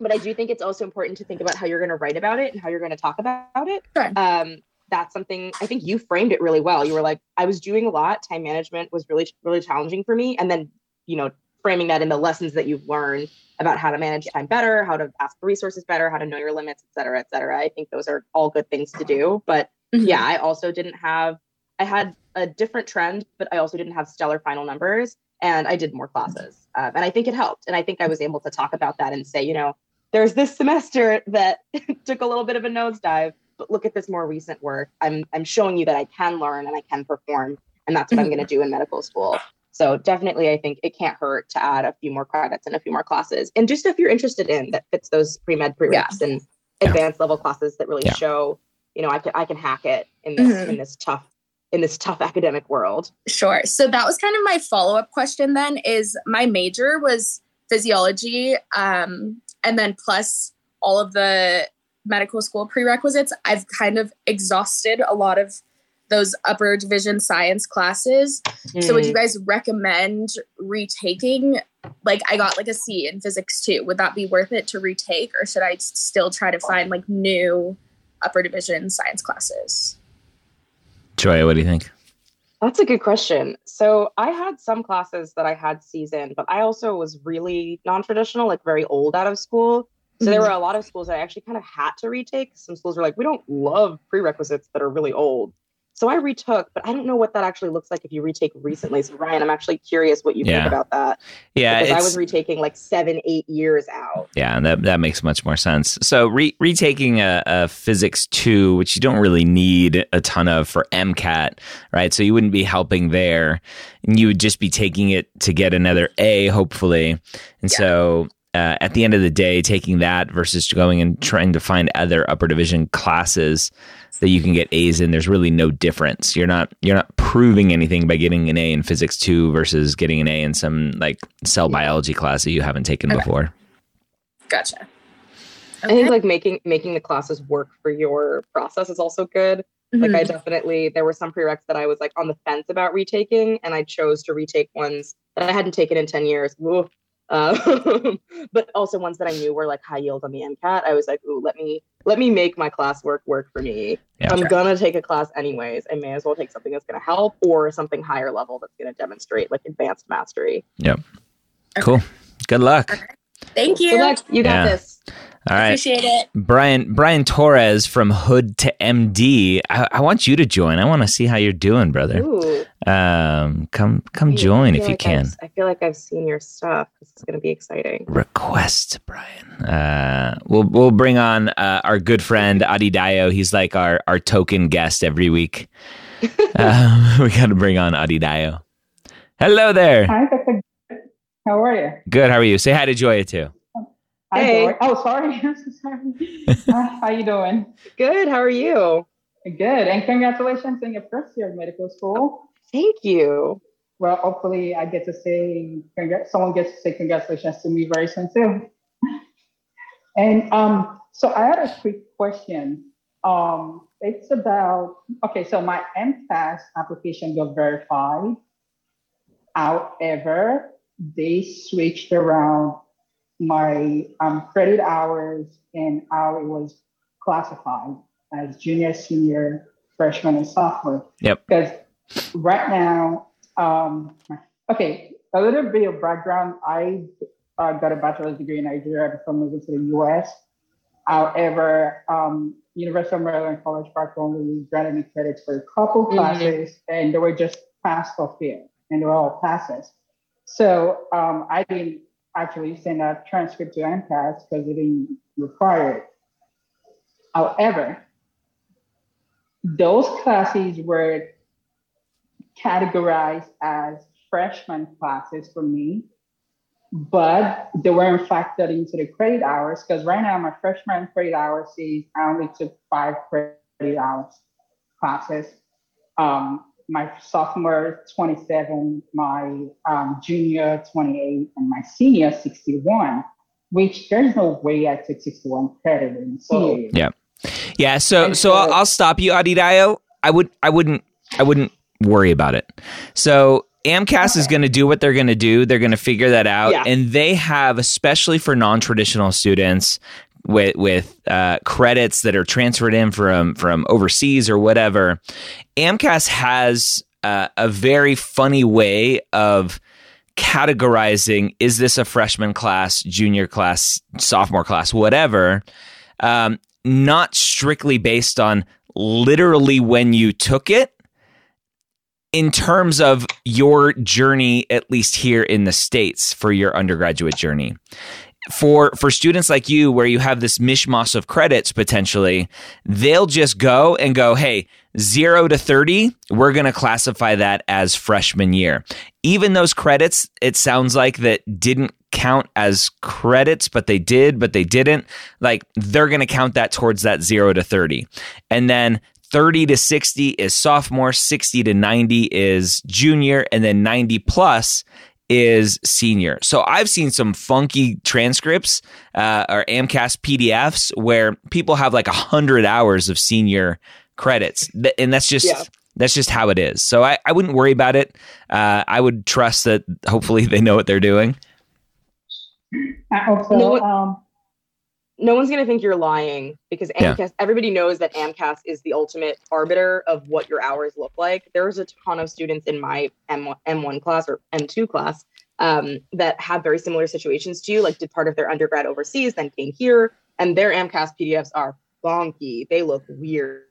but I do think it's also important to think about how you're going to write about it and how you're going to talk about it. Sure. Um, that's something I think you framed it really well. You were like, I was doing a lot. Time management was really, really challenging for me. And then, you know, framing that in the lessons that you've learned about how to manage time better, how to ask for resources better, how to know your limits, et cetera, et cetera. I think those are all good things to do. But Mhm. yeah, I also didn't have, I had a different trend, but I also didn't have stellar final numbers and I did more classes. Um, and I think it helped. And I think I was able to talk about that and say, you know, there's this semester that took a little bit of a nosedive, but look at this more recent work. I'm, I'm showing you that I can learn and I can perform. And that's what I'm going to do in medical school. So definitely, I think it can't hurt to add a few more credits and a few more classes. And just if you're interested in that fits those pre-med prereqs and Yeah. advanced level classes that really Yeah. show, you know, I can, I can hack it in this, Mhm. in this tough, in this tough academic world. Sure. So that was kind of my follow up question then is my major was physiology um, and then plus all of the medical school prerequisites. I've kind of exhausted a lot of those upper division science classes. So would you Mm. guys recommend retaking like I got like a C in physics too. Would that be worth it to retake or should I still try to find like new upper division science classes? Joya, what do you think? That's a good question. So I had some classes that I had seasoned, but I also was really non-traditional, like very old out of school. So there Mhm. were a lot of schools that I actually kind of had to retake. Some schools were like, we don't love prerequisites that are really old. So I retook, but I don't know what that actually looks like if you retake recently. So Ryan, I'm actually curious what you Yeah. think about that. Yeah, because I was retaking like seven, eight years out. Yeah, and that that makes much more sense. So re- retaking a, a physics two, which you don't really need a ton of for MCAT, right? So you wouldn't be helping there, and you would just be taking it to get another A, hopefully. And so uh, at the end of the day, taking that versus going and trying to find other upper division classes that you can get A's in, there's really no difference. You're not you're not proving anything by getting an A in physics two versus getting an A in some like cell biology class that you haven't taken Okay. before. Gotcha. I think like making making the classes work for your process is also good. Like I Mhm. definitely there were some prereqs that I was like on the fence about retaking, and I chose to retake ones that I hadn't taken in ten years. Woo. Uh, but also ones that I knew were like high yield on the MCAT. I was like, ooh, let me let me make my classwork work work for me. Yeah. I'm gonna take a class anyways. I may as well take something that's gonna help or something higher level that's gonna demonstrate like advanced mastery. Yep. Cool. Good luck. Thank you. Good luck. You got Yeah. this. All right. Appreciate it. Brian Brian Torres from Hood to MD. I, I want you to join. I want to see how you're doing, brother. Ooh. Um, come come I join feel if you like can. I've- I feel like I've seen your stuff. This is gonna be exciting. Request, Brian. Uh, we'll we'll bring on uh, our good friend Adedayo. He's like our our token guest every week. um, we got to bring on Adedayo. Hello there. Hi, Dr. How are you? Good. How are you? Say hi to Joya too. Hi, Hey. Joy. Oh, sorry. I'm so sorry. Hi, how you doing? Good. How are you? Good. And congratulations on your first year of medical school. Thank you. Well, hopefully I get to say, congr- someone gets to say congratulations to me very soon too. And um, so I had a quick question. Um, it's about, okay, so my AMCAS application got verified. However, they switched around my um, credit hours and how it was classified as junior, senior, freshman and sophomore. Yep. Because right now, um, okay, a little bit of background. I uh, got a bachelor's degree in Nigeria before moving to the U.S. However, um, University of Maryland College Park only granted me credits for a couple mm-hmm. classes, and they were just pass or fail, and they were all passes. So um, I didn't actually send a transcript to AMCAS because it didn't require it. However, those classes were categorized as freshman classes for me, but they weren't factored into the credit hours because right now my freshman credit hours is I only took five credit hours classes. Um, my sophomore 27, my um, junior 28, and my senior 61, which there's no way I took 61 credit in senior year. Yeah. Yeah, so so I'll, I'll stop you, Adedayo. I would I wouldn't I wouldn't worry about it. So AMCAS okay. is going to do what they're going to do. They're going to figure that out, yeah. and they have, especially for non-traditional students, with with uh, credits that are transferred in from from overseas or whatever. AMCAS has uh, a very funny way of categorizing: is this a freshman class, junior class, sophomore class, whatever? Um, not strictly based on literally when you took it in terms of your journey at least here in the states for your undergraduate journey for for students like you where you have this mishmash of credits potentially they'll just go and go hey 0 to 30 we're going to classify that as freshman year. Even those credits it sounds like that didn't count as credits but they did but they didn't. Like they're going to count that towards that 0 to 30 and then 30 to 60 is sophomore 60 to 90 is junior and then 90 plus is senior. So I've seen some funky transcripts uh, or AMCAS PDFs where people have like a hundred hours of senior credits, and that's just yeah. that's just how it is. So I, I wouldn't worry about it. Uh, I would trust that hopefully they know what they're doing. I hope so. No, um, no one's going to think you're lying because AMCAS, yeah. everybody knows that AMCAS is the ultimate arbiter of what your hours look like. There's a ton of students in my M1, M1 class or M2 class um, that have very similar situations to you, like did part of their undergrad overseas, then came here, and their AMCAS PDFs are bonky. They look weird.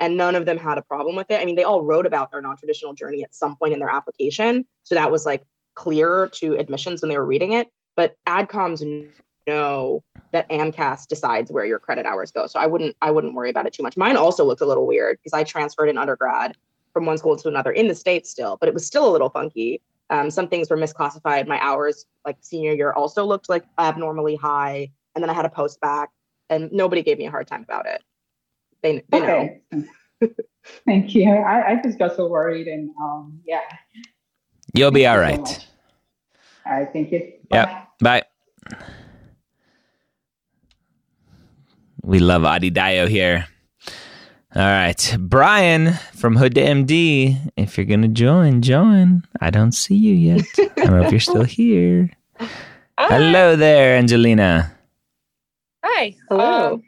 And none of them had a problem with it. I mean, they all wrote about their non traditional journey at some point in their application. So that was like clear to admissions when they were reading it. But ADCOMs know that AMCAS decides where your credit hours go. So I wouldn't I wouldn't worry about it too much. Mine also looked a little weird because I transferred in undergrad from one school to another in the states still, but it was still a little funky. Um, some things were misclassified. My hours, like senior year, also looked like abnormally high, and then I had a post-bacc, and nobody gave me a hard time about it. They, they okay. know. Thank you. I, I just got so worried, and um, yeah. You'll be all right. So all right. Thank you. Bye. Bye. We love Adedayo here. All right. Brian from Hood to MD. If you're going to join, join. I don't see you yet. I don't know if you're still here. Hi. Hello there, Angelina. Hi. Hello. Um,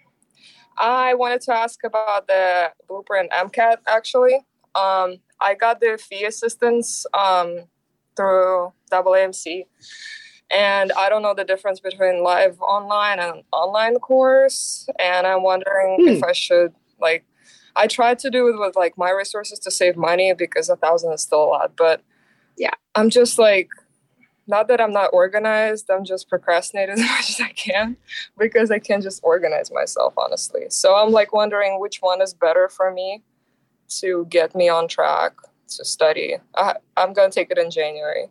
I wanted to ask about the Blueprint MCAT actually. Um, I got the fee assistance um, through AAMC and I don't know the difference between live online and online course. And I'm wondering hmm. if I should like. I tried to do it with like my resources to save money because a thousand is still a lot. But yeah, I'm just like, not that I'm not organized. I'm just procrastinating as much as I can because I can't just organize myself honestly. So I'm like wondering which one is better for me to get me on track to study. I, I'm gonna take it in January.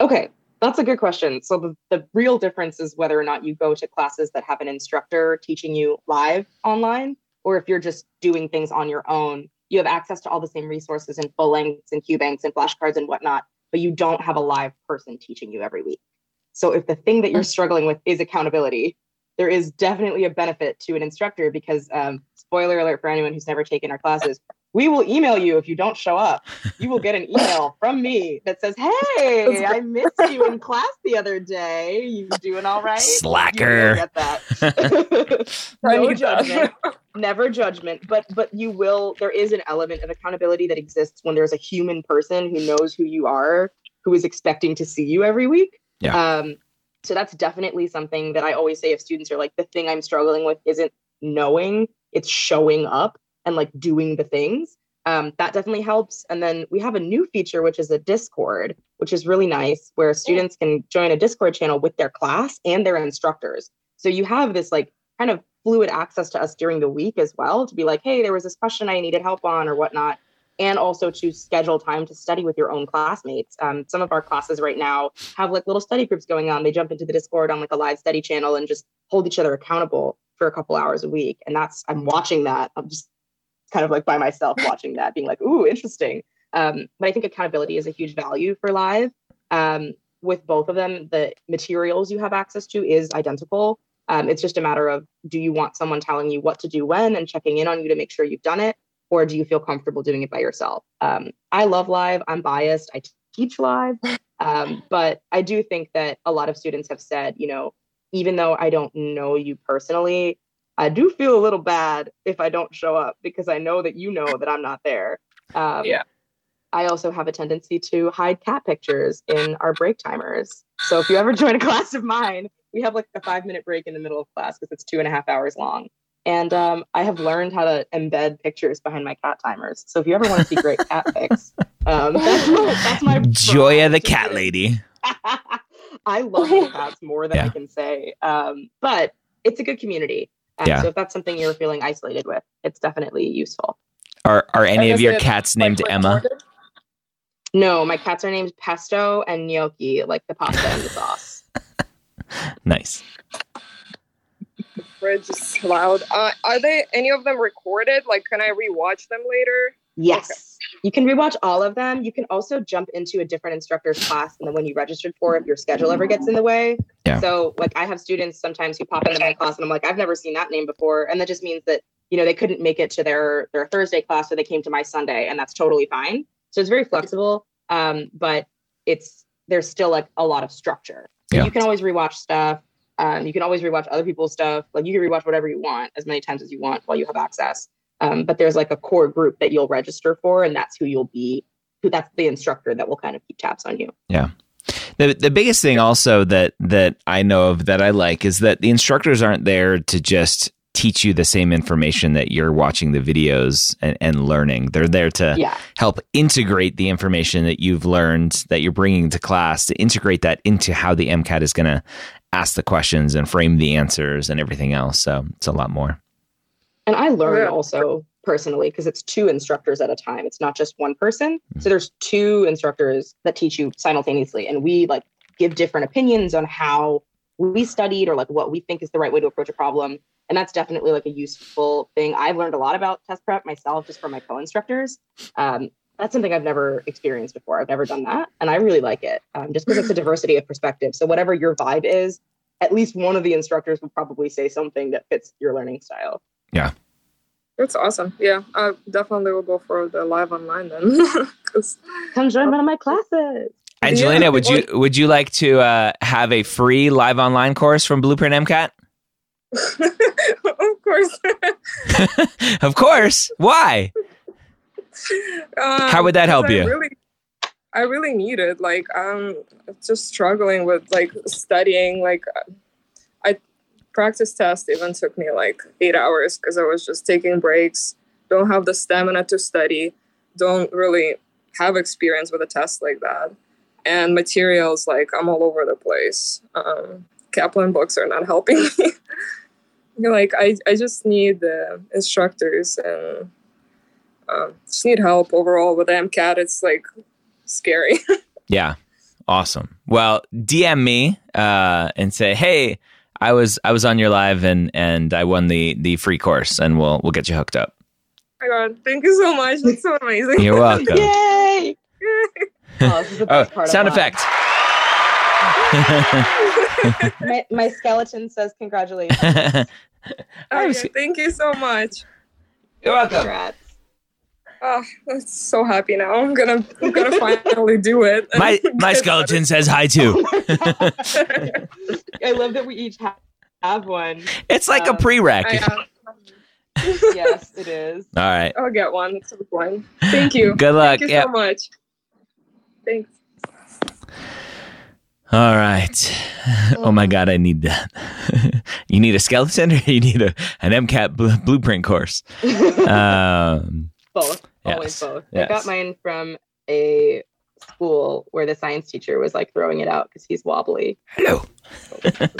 Okay, that's a good question. So the, the real difference is whether or not you go to classes that have an instructor teaching you live online, or if you're just doing things on your own. You have access to all the same resources and full lengths and Q banks and flashcards and whatnot, but you don't have a live person teaching you every week. So if the thing that you're struggling with is accountability, there is definitely a benefit to an instructor because um, spoiler alert for anyone who's never taken our classes, we will email you if you don't show up. You will get an email from me that says, Hey, I missed you in class the other day. You doing all right? Slacker. get that. no judgment. Never judgment. But but you will there is an element of accountability that exists when there's a human person who knows who you are, who is expecting to see you every week. Yeah. Um, so that's definitely something that I always say if students are like, the thing I'm struggling with isn't knowing, it's showing up and like doing the things. Um, that definitely helps. And then we have a new feature, which is a Discord, which is really nice, where students can join a Discord channel with their class and their instructors. So you have this like kind of fluid access to us during the week as well to be like, hey, there was this question I needed help on or whatnot. And also to schedule time to study with your own classmates. Um, some of our classes right now have like little study groups going on. They jump into the Discord on like a live study channel and just hold each other accountable for a couple hours a week. And that's I'm watching that. I'm just kind of like by myself watching that, being like, ooh, interesting. Um, but I think accountability is a huge value for live. Um, with both of them, the materials you have access to is identical. Um, it's just a matter of do you want someone telling you what to do when and checking in on you to make sure you've done it, or do you feel comfortable doing it by yourself? Um, I love live. I'm biased. I teach live, um, but I do think that a lot of students have said, you know, even though I don't know you personally, I do feel a little bad if I don't show up because I know that you know that I'm not there. Um, yeah. I also have a tendency to hide cat pictures in our break timers. So if you ever join a class of mine, we have like a five minute break in the middle of class because it's two and a half hours long. And um, I have learned how to embed pictures behind my cat timers. So if you ever want to see great cat pics, um, that's, my, that's my Joya the cat lady. I love cats more than yeah. I can say. Um, but it's a good community. Um, yeah. So if that's something you're feeling isolated with, it's definitely useful. Are Are any of your cats named like, Emma? No, my cats are named Pesto and Gnocchi, like the pasta and the sauce. nice. The fridge is loud. Uh, are they any of them recorded? Like, can I rewatch them later? Yes. Okay. You can rewatch all of them. You can also jump into a different instructor's class than the one you registered for if your schedule ever gets in the way. Yeah. So, like, I have students sometimes who pop into my class and I'm like, I've never seen that name before. And that just means that, you know, they couldn't make it to their, their Thursday class, so they came to my Sunday, and that's totally fine. So, it's very flexible, um, but it's, there's still like a lot of structure. Yeah. You can always rewatch stuff. Um, you can always rewatch other people's stuff. Like, you can rewatch whatever you want as many times as you want while you have access. Um, but there's like a core group that you'll register for, and that's who you'll be. Who that's the instructor that will kind of keep tabs on you. Yeah. The the biggest thing also that that I know of that I like is that the instructors aren't there to just teach you the same information that you're watching the videos and, and learning. They're there to yeah. help integrate the information that you've learned that you're bringing to class to integrate that into how the MCAT is going to ask the questions and frame the answers and everything else. So it's a lot more. And I learn also personally because it's two instructors at a time. It's not just one person. So there's two instructors that teach you simultaneously. And we like give different opinions on how we studied or like what we think is the right way to approach a problem. And that's definitely like a useful thing. I've learned a lot about test prep myself just from my co-instructors. Um, that's something I've never experienced before. I've never done that. And I really like it um, just because it's a diversity of perspective. So whatever your vibe is, at least one of the instructors will probably say something that fits your learning style. Yeah. That's awesome. Yeah, I definitely will go for the live online then. Come join one of my classes. Angelina, yeah. would you would you like to uh, have a free live online course from Blueprint MCAT? of course. of course. Why? Um, How would that help I you? Really, I really need it. Like I'm just struggling with like studying. Like I practice test even took me like eight hours because I was just taking breaks, don't have the stamina to study, don't really have experience with a test like that. And materials, like I'm all over the place. Um, Kaplan books are not helping me. like I, I just need the instructors and um, just need help overall with MCAT. It's like scary. yeah. Awesome. Well, DM me uh, and say, hey, I was I was on your live and and I won the the free course and we'll we'll get you hooked up. Oh my god, thank you so much. That's so amazing. You're welcome. Yay! oh, oh sound effect. my, my skeleton says congratulations. oh, yeah, thank you so much. You're welcome. Congrats. Oh, I'm so happy now. I'm gonna I'm gonna finally do it. My my skeleton says hi too. I love that we each have, have one. It's like um, a prereq. yes, it is. All right. I'll get one. It's one. Thank you. Good luck. Thank you yep. so much. Thanks. All right. Oh my God, I need that. you need a skeleton or you need a, an MCAT bl- blueprint course? Um, both. Yes. Always both. Yes. I got mine from a school where the science teacher was like throwing it out because he's wobbly. Hello.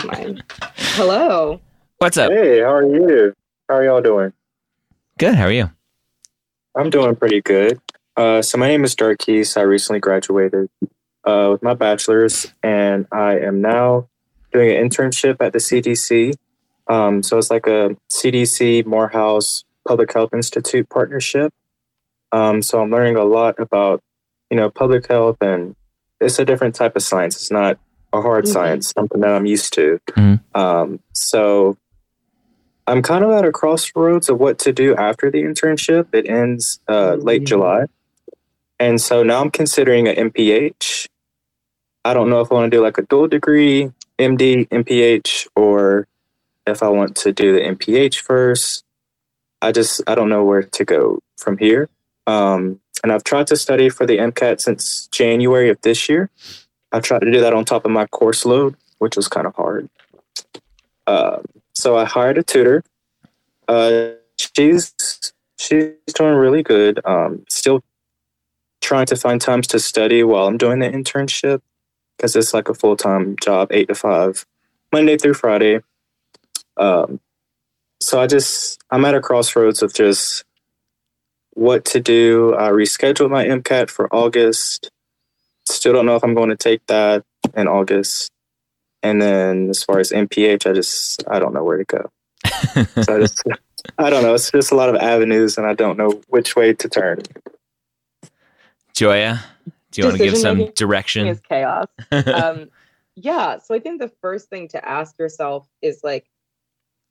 mine. Hello. What's up? Hey, how are you? How are y'all doing? Good. How are you? I'm doing pretty good. Uh, so my name is Darkis. I recently graduated uh, with my bachelor's, and I am now doing an internship at the CDC. Um, so it's like a CDC Morehouse Public Health Institute partnership. Um, so I'm learning a lot about, you know, public health, and it's a different type of science. It's not a hard mm-hmm. science, something that I'm used to. Mm-hmm. Um, so I'm kind of at a crossroads of what to do after the internship. It ends uh, late mm-hmm. July. And so now I'm considering an MPH. I don't know if I want to do like a dual degree, MD, MPH, or if I want to do the MPH first. I just, I don't know where to go from here. Um, and I've tried to study for the MCAT since January of this year. I tried to do that on top of my course load, which was kind of hard. Um, so I hired a tutor. Uh, she's she's doing really good. Um, still trying to find times to study while I'm doing the internship because it's like a full time job, eight to five, Monday through Friday. Um, so I just I'm at a crossroads of just what to do. I rescheduled my MCAT for August. Still don't know if I'm going to take that in August. And then as far as MPH, I just I don't know where to go. so I just I don't know. It's just a lot of avenues, and I don't know which way to turn. Joya, do you want to give some direction? Is chaos. um, yeah. So I think the first thing to ask yourself is like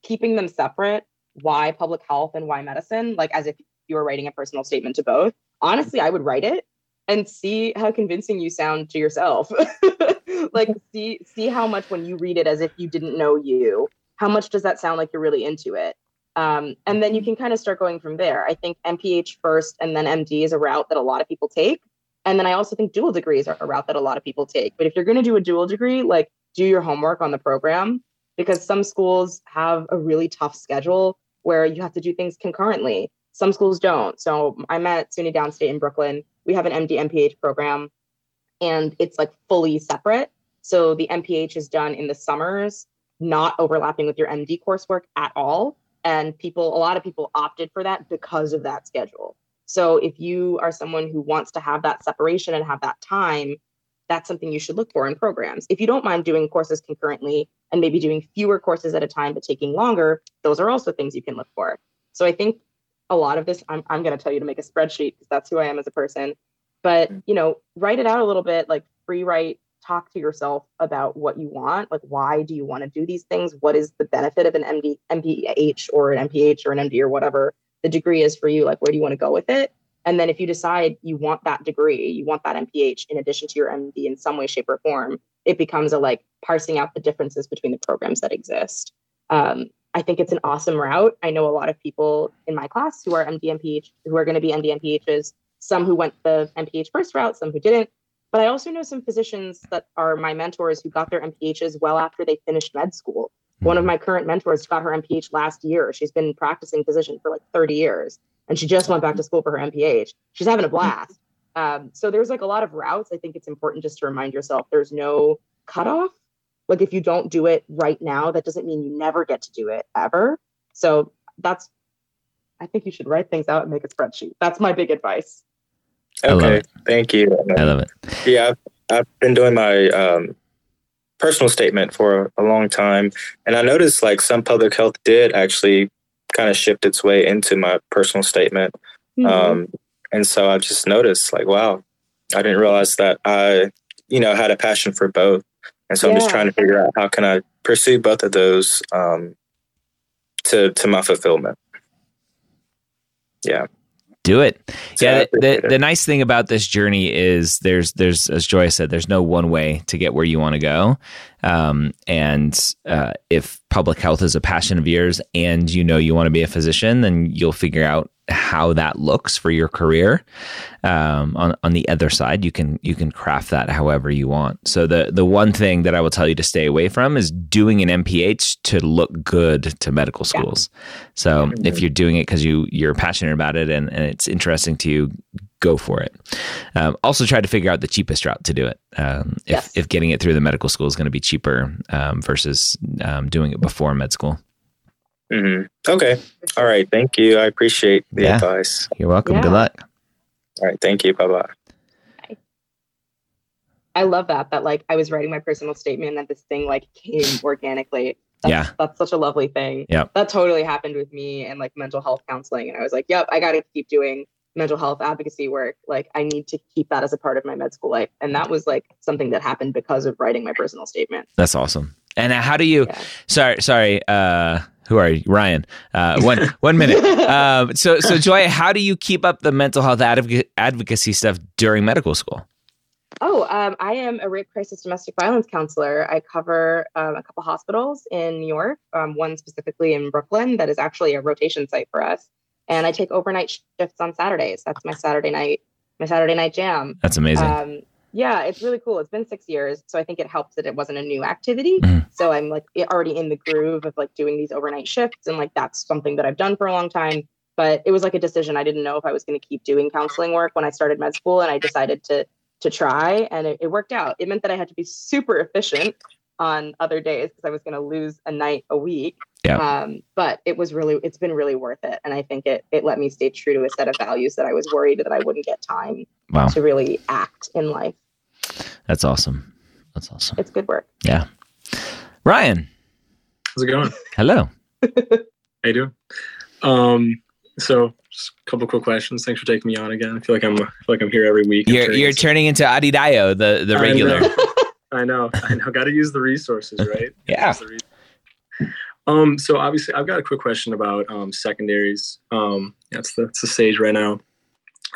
keeping them separate. Why public health and why medicine? Like as if you were writing a personal statement to both. Honestly, I would write it and see how convincing you sound to yourself. like see see how much when you read it as if you didn't know you, how much does that sound like you're really into it? Um, and then you can kind of start going from there. I think MPH first and then MD is a route that a lot of people take. And then I also think dual degrees are a route that a lot of people take. But if you're going to do a dual degree, like do your homework on the program because some schools have a really tough schedule where you have to do things concurrently. Some schools don't. So I'm at SUNY Downstate in Brooklyn. We have an MD MPH program and it's like fully separate. So the MPH is done in the summers, not overlapping with your MD coursework at all. And people, a lot of people opted for that because of that schedule. So if you are someone who wants to have that separation and have that time, that's something you should look for in programs. If you don't mind doing courses concurrently and maybe doing fewer courses at a time but taking longer, those are also things you can look for. So I think a lot of this, I'm, I'm going to tell you to make a spreadsheet because that's who I am as a person. But, you know, write it out a little bit, like free write, talk to yourself about what you want. Like, why do you want to do these things? What is the benefit of an MD, MPH or an MPH or an MD or whatever the degree is for you? Like, where do you want to go with it? And then if you decide you want that degree, you want that MPH in addition to your MD in some way, shape, or form, it becomes a like parsing out the differences between the programs that exist. Um, I think it's an awesome route. I know a lot of people in my class who are MD MPH, who are going to be MD MPHs, some who went the MPH first route, some who didn't. But I also know some physicians that are my mentors who got their MPHs well after they finished med school. One of hmm. my current mentors got her MPH last year. She's been practicing physician for like 30 years and she just went back to school for her MPH. She's having a blast. Um, so there's like a lot of routes. I think it's important just to remind yourself there's no cutoff. Like if you don't do it right now, that doesn't mean you never get to do it ever. So that's, I think you should write things out and make a spreadsheet. That's my big advice. Okay, thank you. I love it. Yeah, I've, I've been doing my um, personal statement for a long time, and I noticed like some public health did actually kind of shift its way into my personal statement. Mm-hmm. Um, and so I just noticed like, wow, I didn't realize that I, you know, had a passion for both. And so yeah. I'm just trying to figure out how can I pursue both of those um, to to my fulfillment. Yeah. do it. Yeah, the, the, the, nice thing about this journey is there's there's as Joy said, there's no one way to get where you want to go. Um, and uh, if public health is a passion of yours, and you know you want to be a physician, then you'll figure out how that looks for your career. Um, on on the other side, you can you can craft that however you want. So the the one thing that I will tell you to stay away from is doing an MPH to look good to medical schools. Yeah. So mm-hmm. if you're doing it because you you're passionate about it and, and it's interesting to you, go for it. Um, also, try to figure out the cheapest route to do it. Um, if yes. if getting it through the medical school is going to be cheaper um, versus um, doing it before med school. Mm-hmm. Okay. All right. Thank you. I appreciate the yeah. advice. You're welcome. Yeah. Good luck. All right. Thank you. Bye bye. I love that. That like I was writing my personal statement and that this thing like came organically. That's, yeah. That's such a lovely thing. Yeah. That totally happened with me and like mental health counseling. And I was like, yep, I got to keep doing mental health advocacy work. Like I need to keep that as a part of my med school life. And that was like something that happened because of writing my personal statement. That's awesome. And how do you, yeah. sorry, sorry, uh, who are you, Ryan? Uh, one one minute. Um, so so Joy, how do you keep up the mental health advocacy stuff during medical school? Oh, um, I am a rape crisis domestic violence counselor. I cover um, a couple hospitals in New York, um, one specifically in Brooklyn that is actually a rotation site for us. And I take overnight shifts on Saturdays. That's my Saturday night, my Saturday night jam. That's amazing. Yeah, it's really cool. It's been six years, so I think it helps that it wasn't a new activity. Mm. So I'm like already in the groove of like doing these overnight shifts, and like that's something that I've done for a long time. But it was like a decision. I didn't know if I was going to keep doing counseling work when I started med school, and I decided to to try, and it, it worked out. It meant that I had to be super efficient on other days because I was going to lose a night a week. Yeah. Um, but it was really, it's been really worth it, and I think it it let me stay true to a set of values that I was worried that I wouldn't get time wow. to really act in life. That's awesome. That's awesome. It's good work. Yeah. Ryan. How's it going? Hello. How you doing? Um, so just a couple quick questions. Thanks for taking me on again. I feel like I'm I feel like I'm here every week. You're turning you're into, turning into Adedayo, the the regular. I know. I know. Got to use the resources, right? yeah. Um. So obviously, I've got a quick question about um, secondaries. Um. That's the that's the stage right now.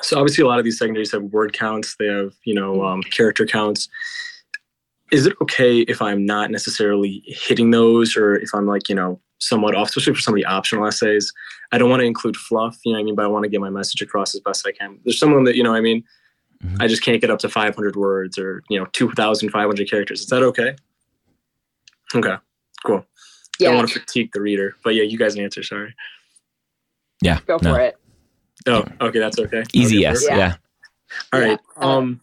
So obviously, a lot of these secondaries have word counts. They have you know um, character counts. Is it okay if I'm not necessarily hitting those, or if I'm like you know somewhat off, especially for some of the optional essays? I don't want to include fluff. You know what I mean? But I want to get my message across as best I can. There's some of them that you know. I mean Mm-hmm. I just can't get up to 500 words or you know 2,500 characters. Is that okay? Okay, cool. Yeah. I don't want to fatigue the reader, but yeah, you guys answer. Sorry. Yeah. Go no. for it. Oh, okay, that's okay. Easy, yes. Yeah. yeah. All right. Yeah. Um,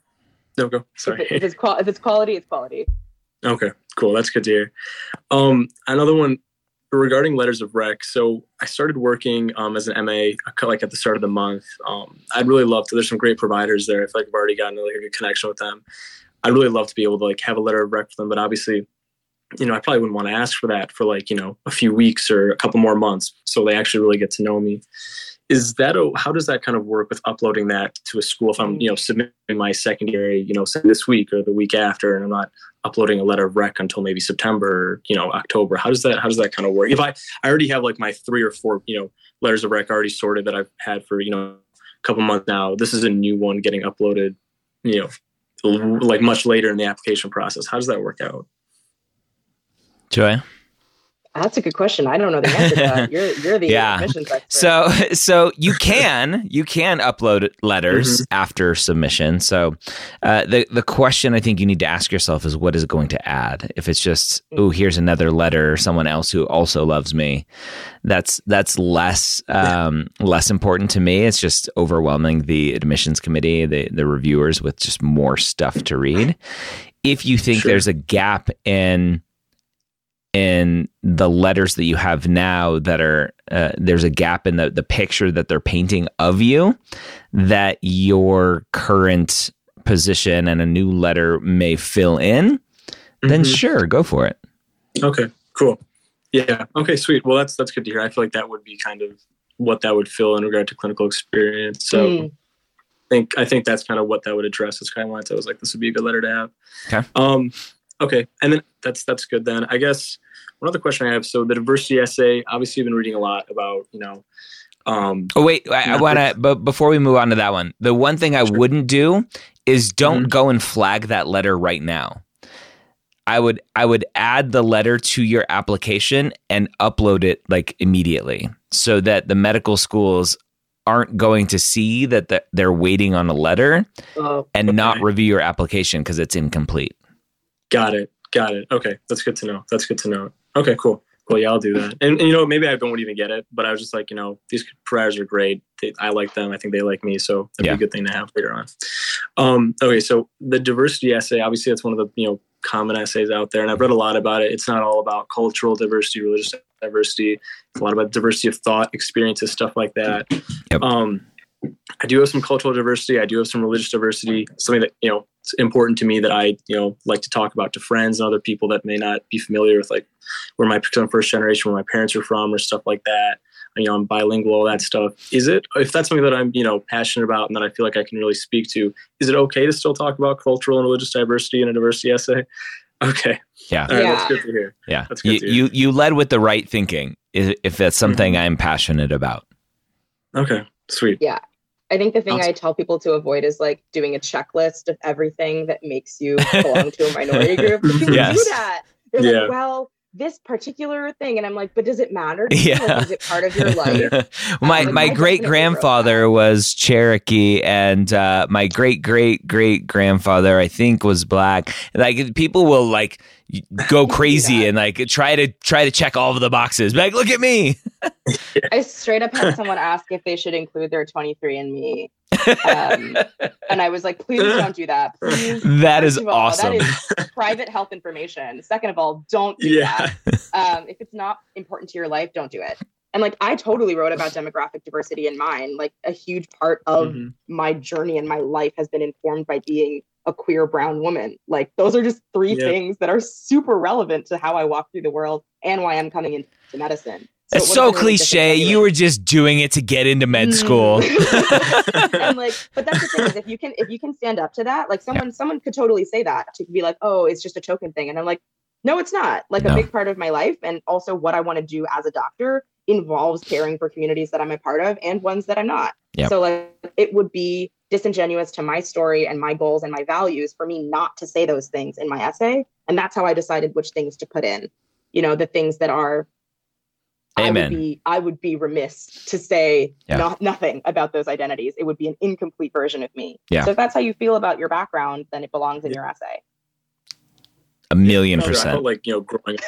no, go. Sorry. If, it, if it's qual- if it's quality, it's quality. Okay, cool. That's good to hear. Um, another one regarding letters of rec, so I started working um, as an MA like at the start of the month. Um, I'd really love to. There's some great providers there. I feel like I've already gotten like, a good connection with them. I'd really love to be able to like have a letter of rec for them, but obviously, you know, I probably wouldn't want to ask for that for like you know a few weeks or a couple more months, so they actually really get to know me. Is that a, how does that kind of work with uploading that to a school if i'm you know submitting my secondary you know this week or the week after and i'm not uploading a letter of rec until maybe september or, you know october? How does that how does that kind of work? If i i already have like my three or four you know letters of rec already sorted that i've had for you know a couple months now this is a new one getting uploaded you know like much later in the application process. How does that work out joy that's a good question. I don't know the answer to that. You're you're the yeah. admissions expert. So so you can you can upload letters mm-hmm. after submission. So uh, the the question I think you need to ask yourself is what is it going to add? If it's just oh here's another letter, someone else who also loves me, that's that's less um, less important to me. It's just overwhelming the admissions committee, the the reviewers with just more stuff to read. If you think sure. there's a gap in in the letters that you have now that are uh, there's a gap in the the picture that they're painting of you that your current position and a new letter may fill in mm-hmm. then sure go for it okay cool yeah okay sweet well that's that's good to hear i feel like that would be kind of what that would fill in regard to clinical experience so mm. I think I think that's kind of what that would address. It's kind of why I was like, this would be a good letter to have. Okay. Um, Okay, and then that's that's good. Then I guess one other question I have. So the diversity essay. Obviously, you've been reading a lot about you know Um, oh wait, I, I want to. But before we move on to that one, the one thing I sure. wouldn't do is don't mm-hmm. go and flag that letter right now. I would I would add the letter to your application and upload it like immediately so that the medical schools aren't going to see that they're waiting on a letter uh, and okay. not review your application because it's incomplete. Got it. Got it. Okay, that's good to know. That's good to know. Okay, cool. Cool. yeah, I'll do that. And, and you know, maybe I don't even get it, but I was just like, you know, these providers are great. They, I like them. I think they like me. So that'd yeah. be a good thing to have later on. Um, okay, so the diversity essay, obviously, that's one of the you know common essays out there, and I've read a lot about it. It's not all about cultural diversity, religious diversity. It's a lot about diversity of thought, experiences, stuff like that. Yep. Um, I do have some cultural diversity. I do have some religious diversity. Something that you know it's important to me that I you know like to talk about to friends and other people that may not be familiar with like where my first generation, where my parents are from, or stuff like that. You know, I'm bilingual, all that stuff. Is it if that's something that I'm you know passionate about and that I feel like I can really speak to? Is it okay to still talk about cultural and religious diversity in a diversity essay? Okay. Yeah. All right, yeah. That's good to hear. Yeah. That's good you, you, you led with the right thinking. If that's something mm-hmm. I'm passionate about. Okay. Sweet. Yeah. I think the thing. I tell people to avoid is like doing a checklist of everything that makes you belong to a minority group. Yes. do that. You're yeah. like, well, this particular thing and i'm like but does it matter yeah. Like, is it part of your life? My um, my great grandfather. was cherokee and uh, my great great great grandfather i think was black. Like people will like go crazy and like try to try to check all of the boxes. Like look at me. I straight up had someone ask if they should include their 23andMe um, and I was like, please don't do that. Please. That is all, awesome. That is private health information. Second of all, don't do yeah. that. Um, if it's not important to your life, don't do it. And like, I totally wrote about demographic diversity in mine. Like, a huge part of mm-hmm. my journey and my life has been informed by being a queer brown woman. Like, those are just three yeah. things that are super relevant to how I walk through the world and why I'm coming into medicine. It's so, so cliche. You were just doing it to get into med mm. school. and like, but that's the thing is if you can if you can stand up to that, like someone yeah. someone could totally say that to be like, oh, it's just a token thing, and I'm like, no, it's not. Like no. a big part of my life, and also what I want to do as a doctor involves caring for communities that I'm a part of and ones that I'm not. Yep. So like, it would be disingenuous to my story and my goals and my values for me not to say those things in my essay, and that's how I decided which things to put in. You know, the things that are Amen. I would be I would be remiss to say yeah. no, nothing about those identities. It would be an incomplete version of me. Yeah. So if that's how you feel about your background, then it belongs in your essay. A million percent. I felt like you know growing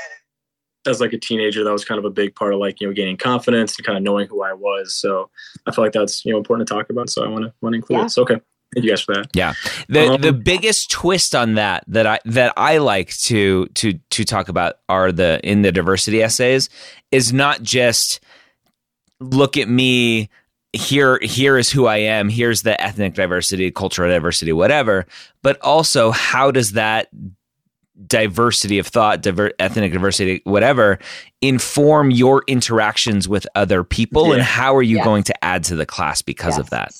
as like a teenager, that was kind of a big part of like you know gaining confidence and kind of knowing who I was. So I feel like that's you know important to talk about. So I want to want to include yeah. it. So okay. Thank you guys for that. Yeah. The um, the biggest twist on that that I that I like to to to talk about are the in the diversity essays is not just look at me here here is who I am here's the ethnic diversity cultural diversity whatever but also how does that diversity of thought diver- ethnic diversity whatever inform your interactions with other people yeah. and how are you yes. going to add to the class because yes. of that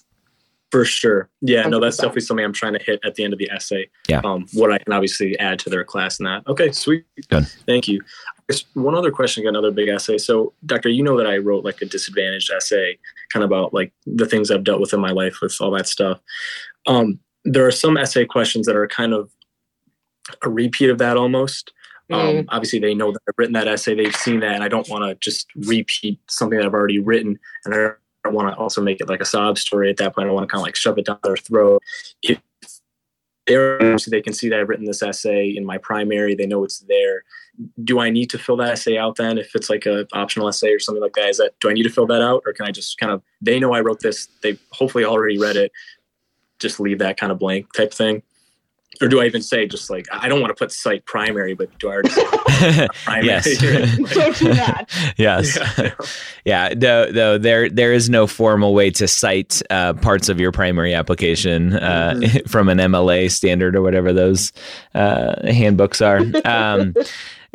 for sure. Yeah, 100%. no, that's definitely something I'm trying to hit at the end of the essay. Yeah. Um, what I can obviously add to their class and that. Okay, sweet. Good. Thank you. one other question, another big essay. So, Doctor, you know that I wrote like a disadvantaged essay, kind of about like the things I've dealt with in my life with all that stuff. Um, there are some essay questions that are kind of a repeat of that almost. Um, mm. obviously, they know that I've written that essay, they've seen that, and I don't want to just repeat something that I've already written. And I I want to also make it like a sob story at that point. I want to kind of like shove it down their throat. If they're they can see that I've written this essay in my primary, they know it's there. Do I need to fill that essay out then if it's like a optional essay or something like that? Is that do I need to fill that out or can I just kind of they know I wrote this, they hopefully already read it, just leave that kind of blank type thing? Or do I even say just like I don't want to put cite primary, but do I already say primary? yes. don't do that. Yes. Yeah. yeah. Though, though there there is no formal way to cite uh, parts of your primary application uh, mm-hmm. from an MLA standard or whatever those uh, handbooks are. Um,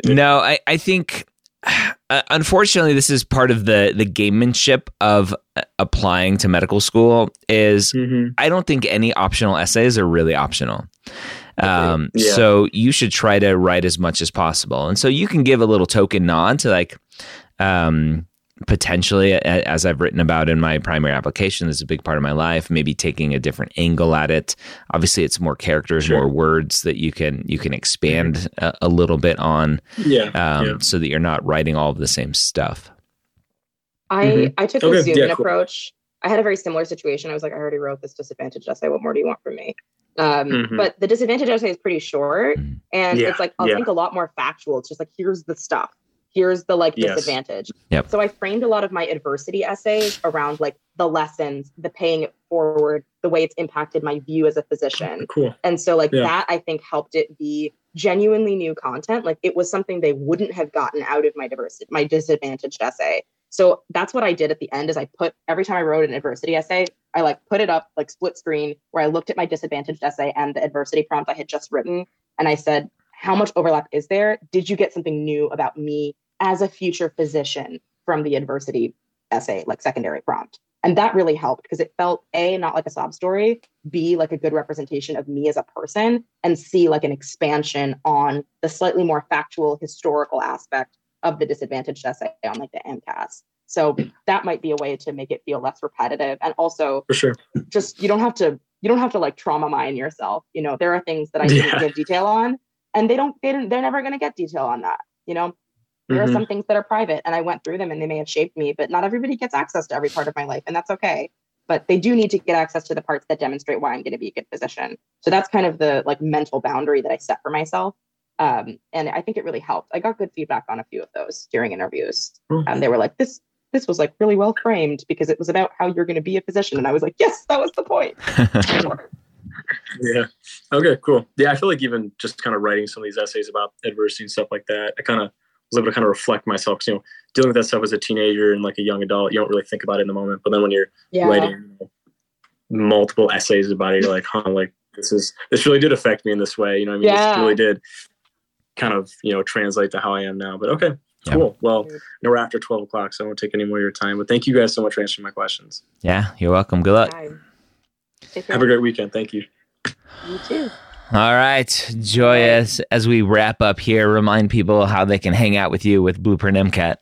no, I I think. Uh, unfortunately, this is part of the the gamemanship of uh, applying to medical school. Is mm-hmm. I don't think any optional essays are really optional. Um, yeah. So you should try to write as much as possible. And so you can give a little token nod to like, um, potentially, as I've written about in my primary application, this is a big part of my life. Maybe taking a different angle at it. Obviously, it's more characters, sure. more words that you can you can expand a, a little bit on. Yeah, um, yeah, so that you're not writing all of the same stuff. I mm-hmm. I took okay. a zoom yeah, cool. approach. I had a very similar situation. I was like, I already wrote this disadvantage essay. What more do you want from me? Um, mm-hmm. But the disadvantage essay is pretty short, mm-hmm. and yeah. it's like I'll yeah. think a lot more factual. It's just like here's the stuff, here's the like yes. disadvantage. Yep. So I framed a lot of my adversity essays around like the lessons, the paying it forward, the way it's impacted my view as a physician. Cool. And so like yeah. that I think helped it be genuinely new content. Like it was something they wouldn't have gotten out of my diversity, my disadvantaged essay. So that's what I did at the end is I put every time I wrote an adversity essay, I like put it up like split screen where I looked at my disadvantaged essay and the adversity prompt I had just written and I said, how much overlap is there? Did you get something new about me as a future physician from the adversity essay, like secondary prompt? And that really helped because it felt A, not like a sob story, B, like a good representation of me as a person, and C, like an expansion on the slightly more factual historical aspect of the disadvantaged essay on like the AMCAS. So that might be a way to make it feel less repetitive. And also for sure, just you don't have to you don't have to like trauma mine yourself. You know, there are things that I didn't yeah. give detail on and they don't they didn't they're never gonna get detail on that. You know, there mm-hmm. are some things that are private and I went through them and they may have shaped me, but not everybody gets access to every part of my life, and that's okay. But they do need to get access to the parts that demonstrate why I'm going to be a good physician. So that's kind of the like mental boundary that I set for myself. Um, and I think it really helped. I got good feedback on a few of those during interviews. Mm-hmm. And they were like, this this was like really well framed because it was about how you're going to be a physician. And I was like, yes, that was the point. yeah. Okay, cool. Yeah, I feel like even just kind of writing some of these essays about adversity and stuff like that, I kind of was able to kind of reflect myself. you know, dealing with that stuff as a teenager and like a young adult, you don't really think about it in the moment. But then when you're yeah. writing you know, multiple essays about it, you're like, huh, like this is this really did affect me in this way. You know, I mean, yeah. this really did kind of you know translate to how I am now. But okay, cool. Well, no, we're after twelve o'clock, so I won't take any more of your time. But thank you guys so much for answering my questions. Yeah, you're welcome. Good luck. Have a great weekend. Thank you. You too. All right, Joyous. As we wrap up here, remind people how they can hang out with you with Blueprint MCAT.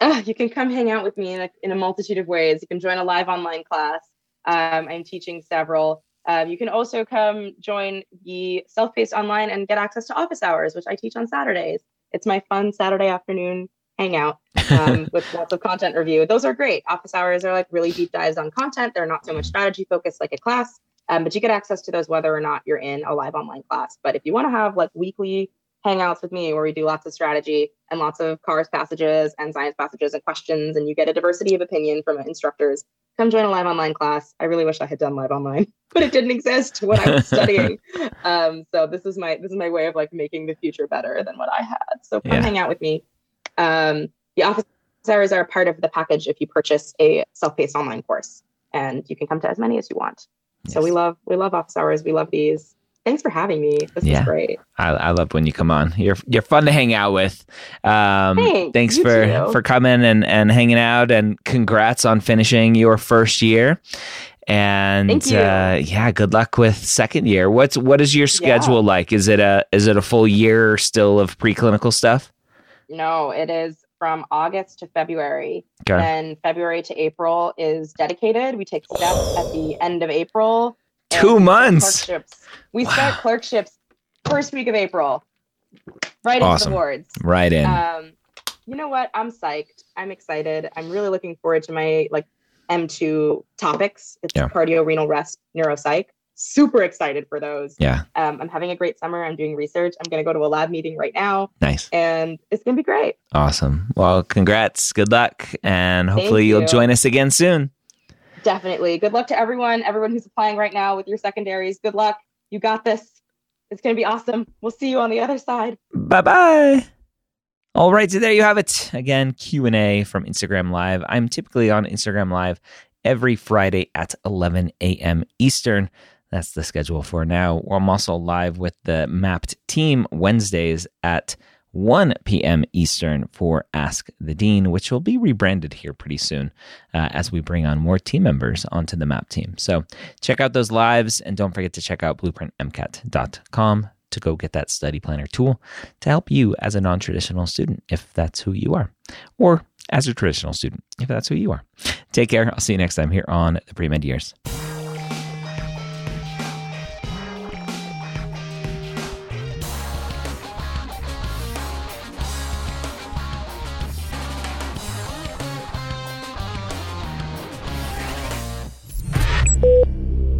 Uh, you can come hang out with me in a, in a multitude of ways. You can join a live online class. Um, I'm teaching several. Um, you can also come join the Self Paced Online and get access to office hours, which I teach on Saturdays. It's my fun Saturday afternoon hangout um, with lots of content review. Those are great. Office hours are like really deep dives on content. They're not so much strategy focused like a class, um, but you get access to those whether or not you're in a live online class. But if you want to have like weekly hangouts with me where we do lots of strategy and lots of CARS passages and science passages and questions, and you get a diversity of opinion from instructors, come join a live online class. I really wish I had done live online, but it didn't exist when I was studying. Um, so this is my this is my way of like making the future better than what I had. So come yeah. hang out with me. Um, the office hours are a part of the package if you purchase a self-paced online course, and you can come to as many as you want. Yes. So we love we love office hours. We love these thanks for having me. This yeah. is great. I, I love when you come on. You're you're fun to hang out with. Um, thanks, thanks for too. for coming and and hanging out, and congrats on finishing your first year. And uh, yeah, good luck with second year. What's what is your schedule yeah. like? Is it a is it a full year still of preclinical stuff? No, it is from August to February. Okay. And February to April is dedicated. We take steps at the end of April Two months. We wow. start clerkships first week of April. Right awesome. into the boards. Right in. Um, you know what? I'm psyched. I'm excited. I'm really looking forward to my like M2 topics. It's yeah. cardio, renal, resp, neuropsych. Super excited for those. Yeah. Um, I'm having a great summer. I'm doing research. I'm going to go to a lab meeting right now. Nice. And it's going to be great. Awesome. Well, congrats. Good luck. And hopefully you. you'll join us again soon. Definitely. Good luck to everyone, everyone who's applying right now with your secondaries. Good luck. You got this. It's going to be awesome. We'll see you on the other side. Bye-bye. All right, so there you have it. Again, Q&A from Instagram Live. I'm typically on Instagram Live every Friday at 11 a.m. Eastern. That's the schedule for now. I'm also live with the Mappd team Wednesdays at 1 p.m. Eastern for Ask the Dean, which will be rebranded here pretty soon uh, as we bring on more team members onto the Mappd team. So check out those lives and don't forget to check out blueprintmcat.com to go get that study planner tool to help you as a non traditional student, if that's who you are. Or as a traditional student, if that's who you are. Take care. I'll see you next time here on the Pre Med Years.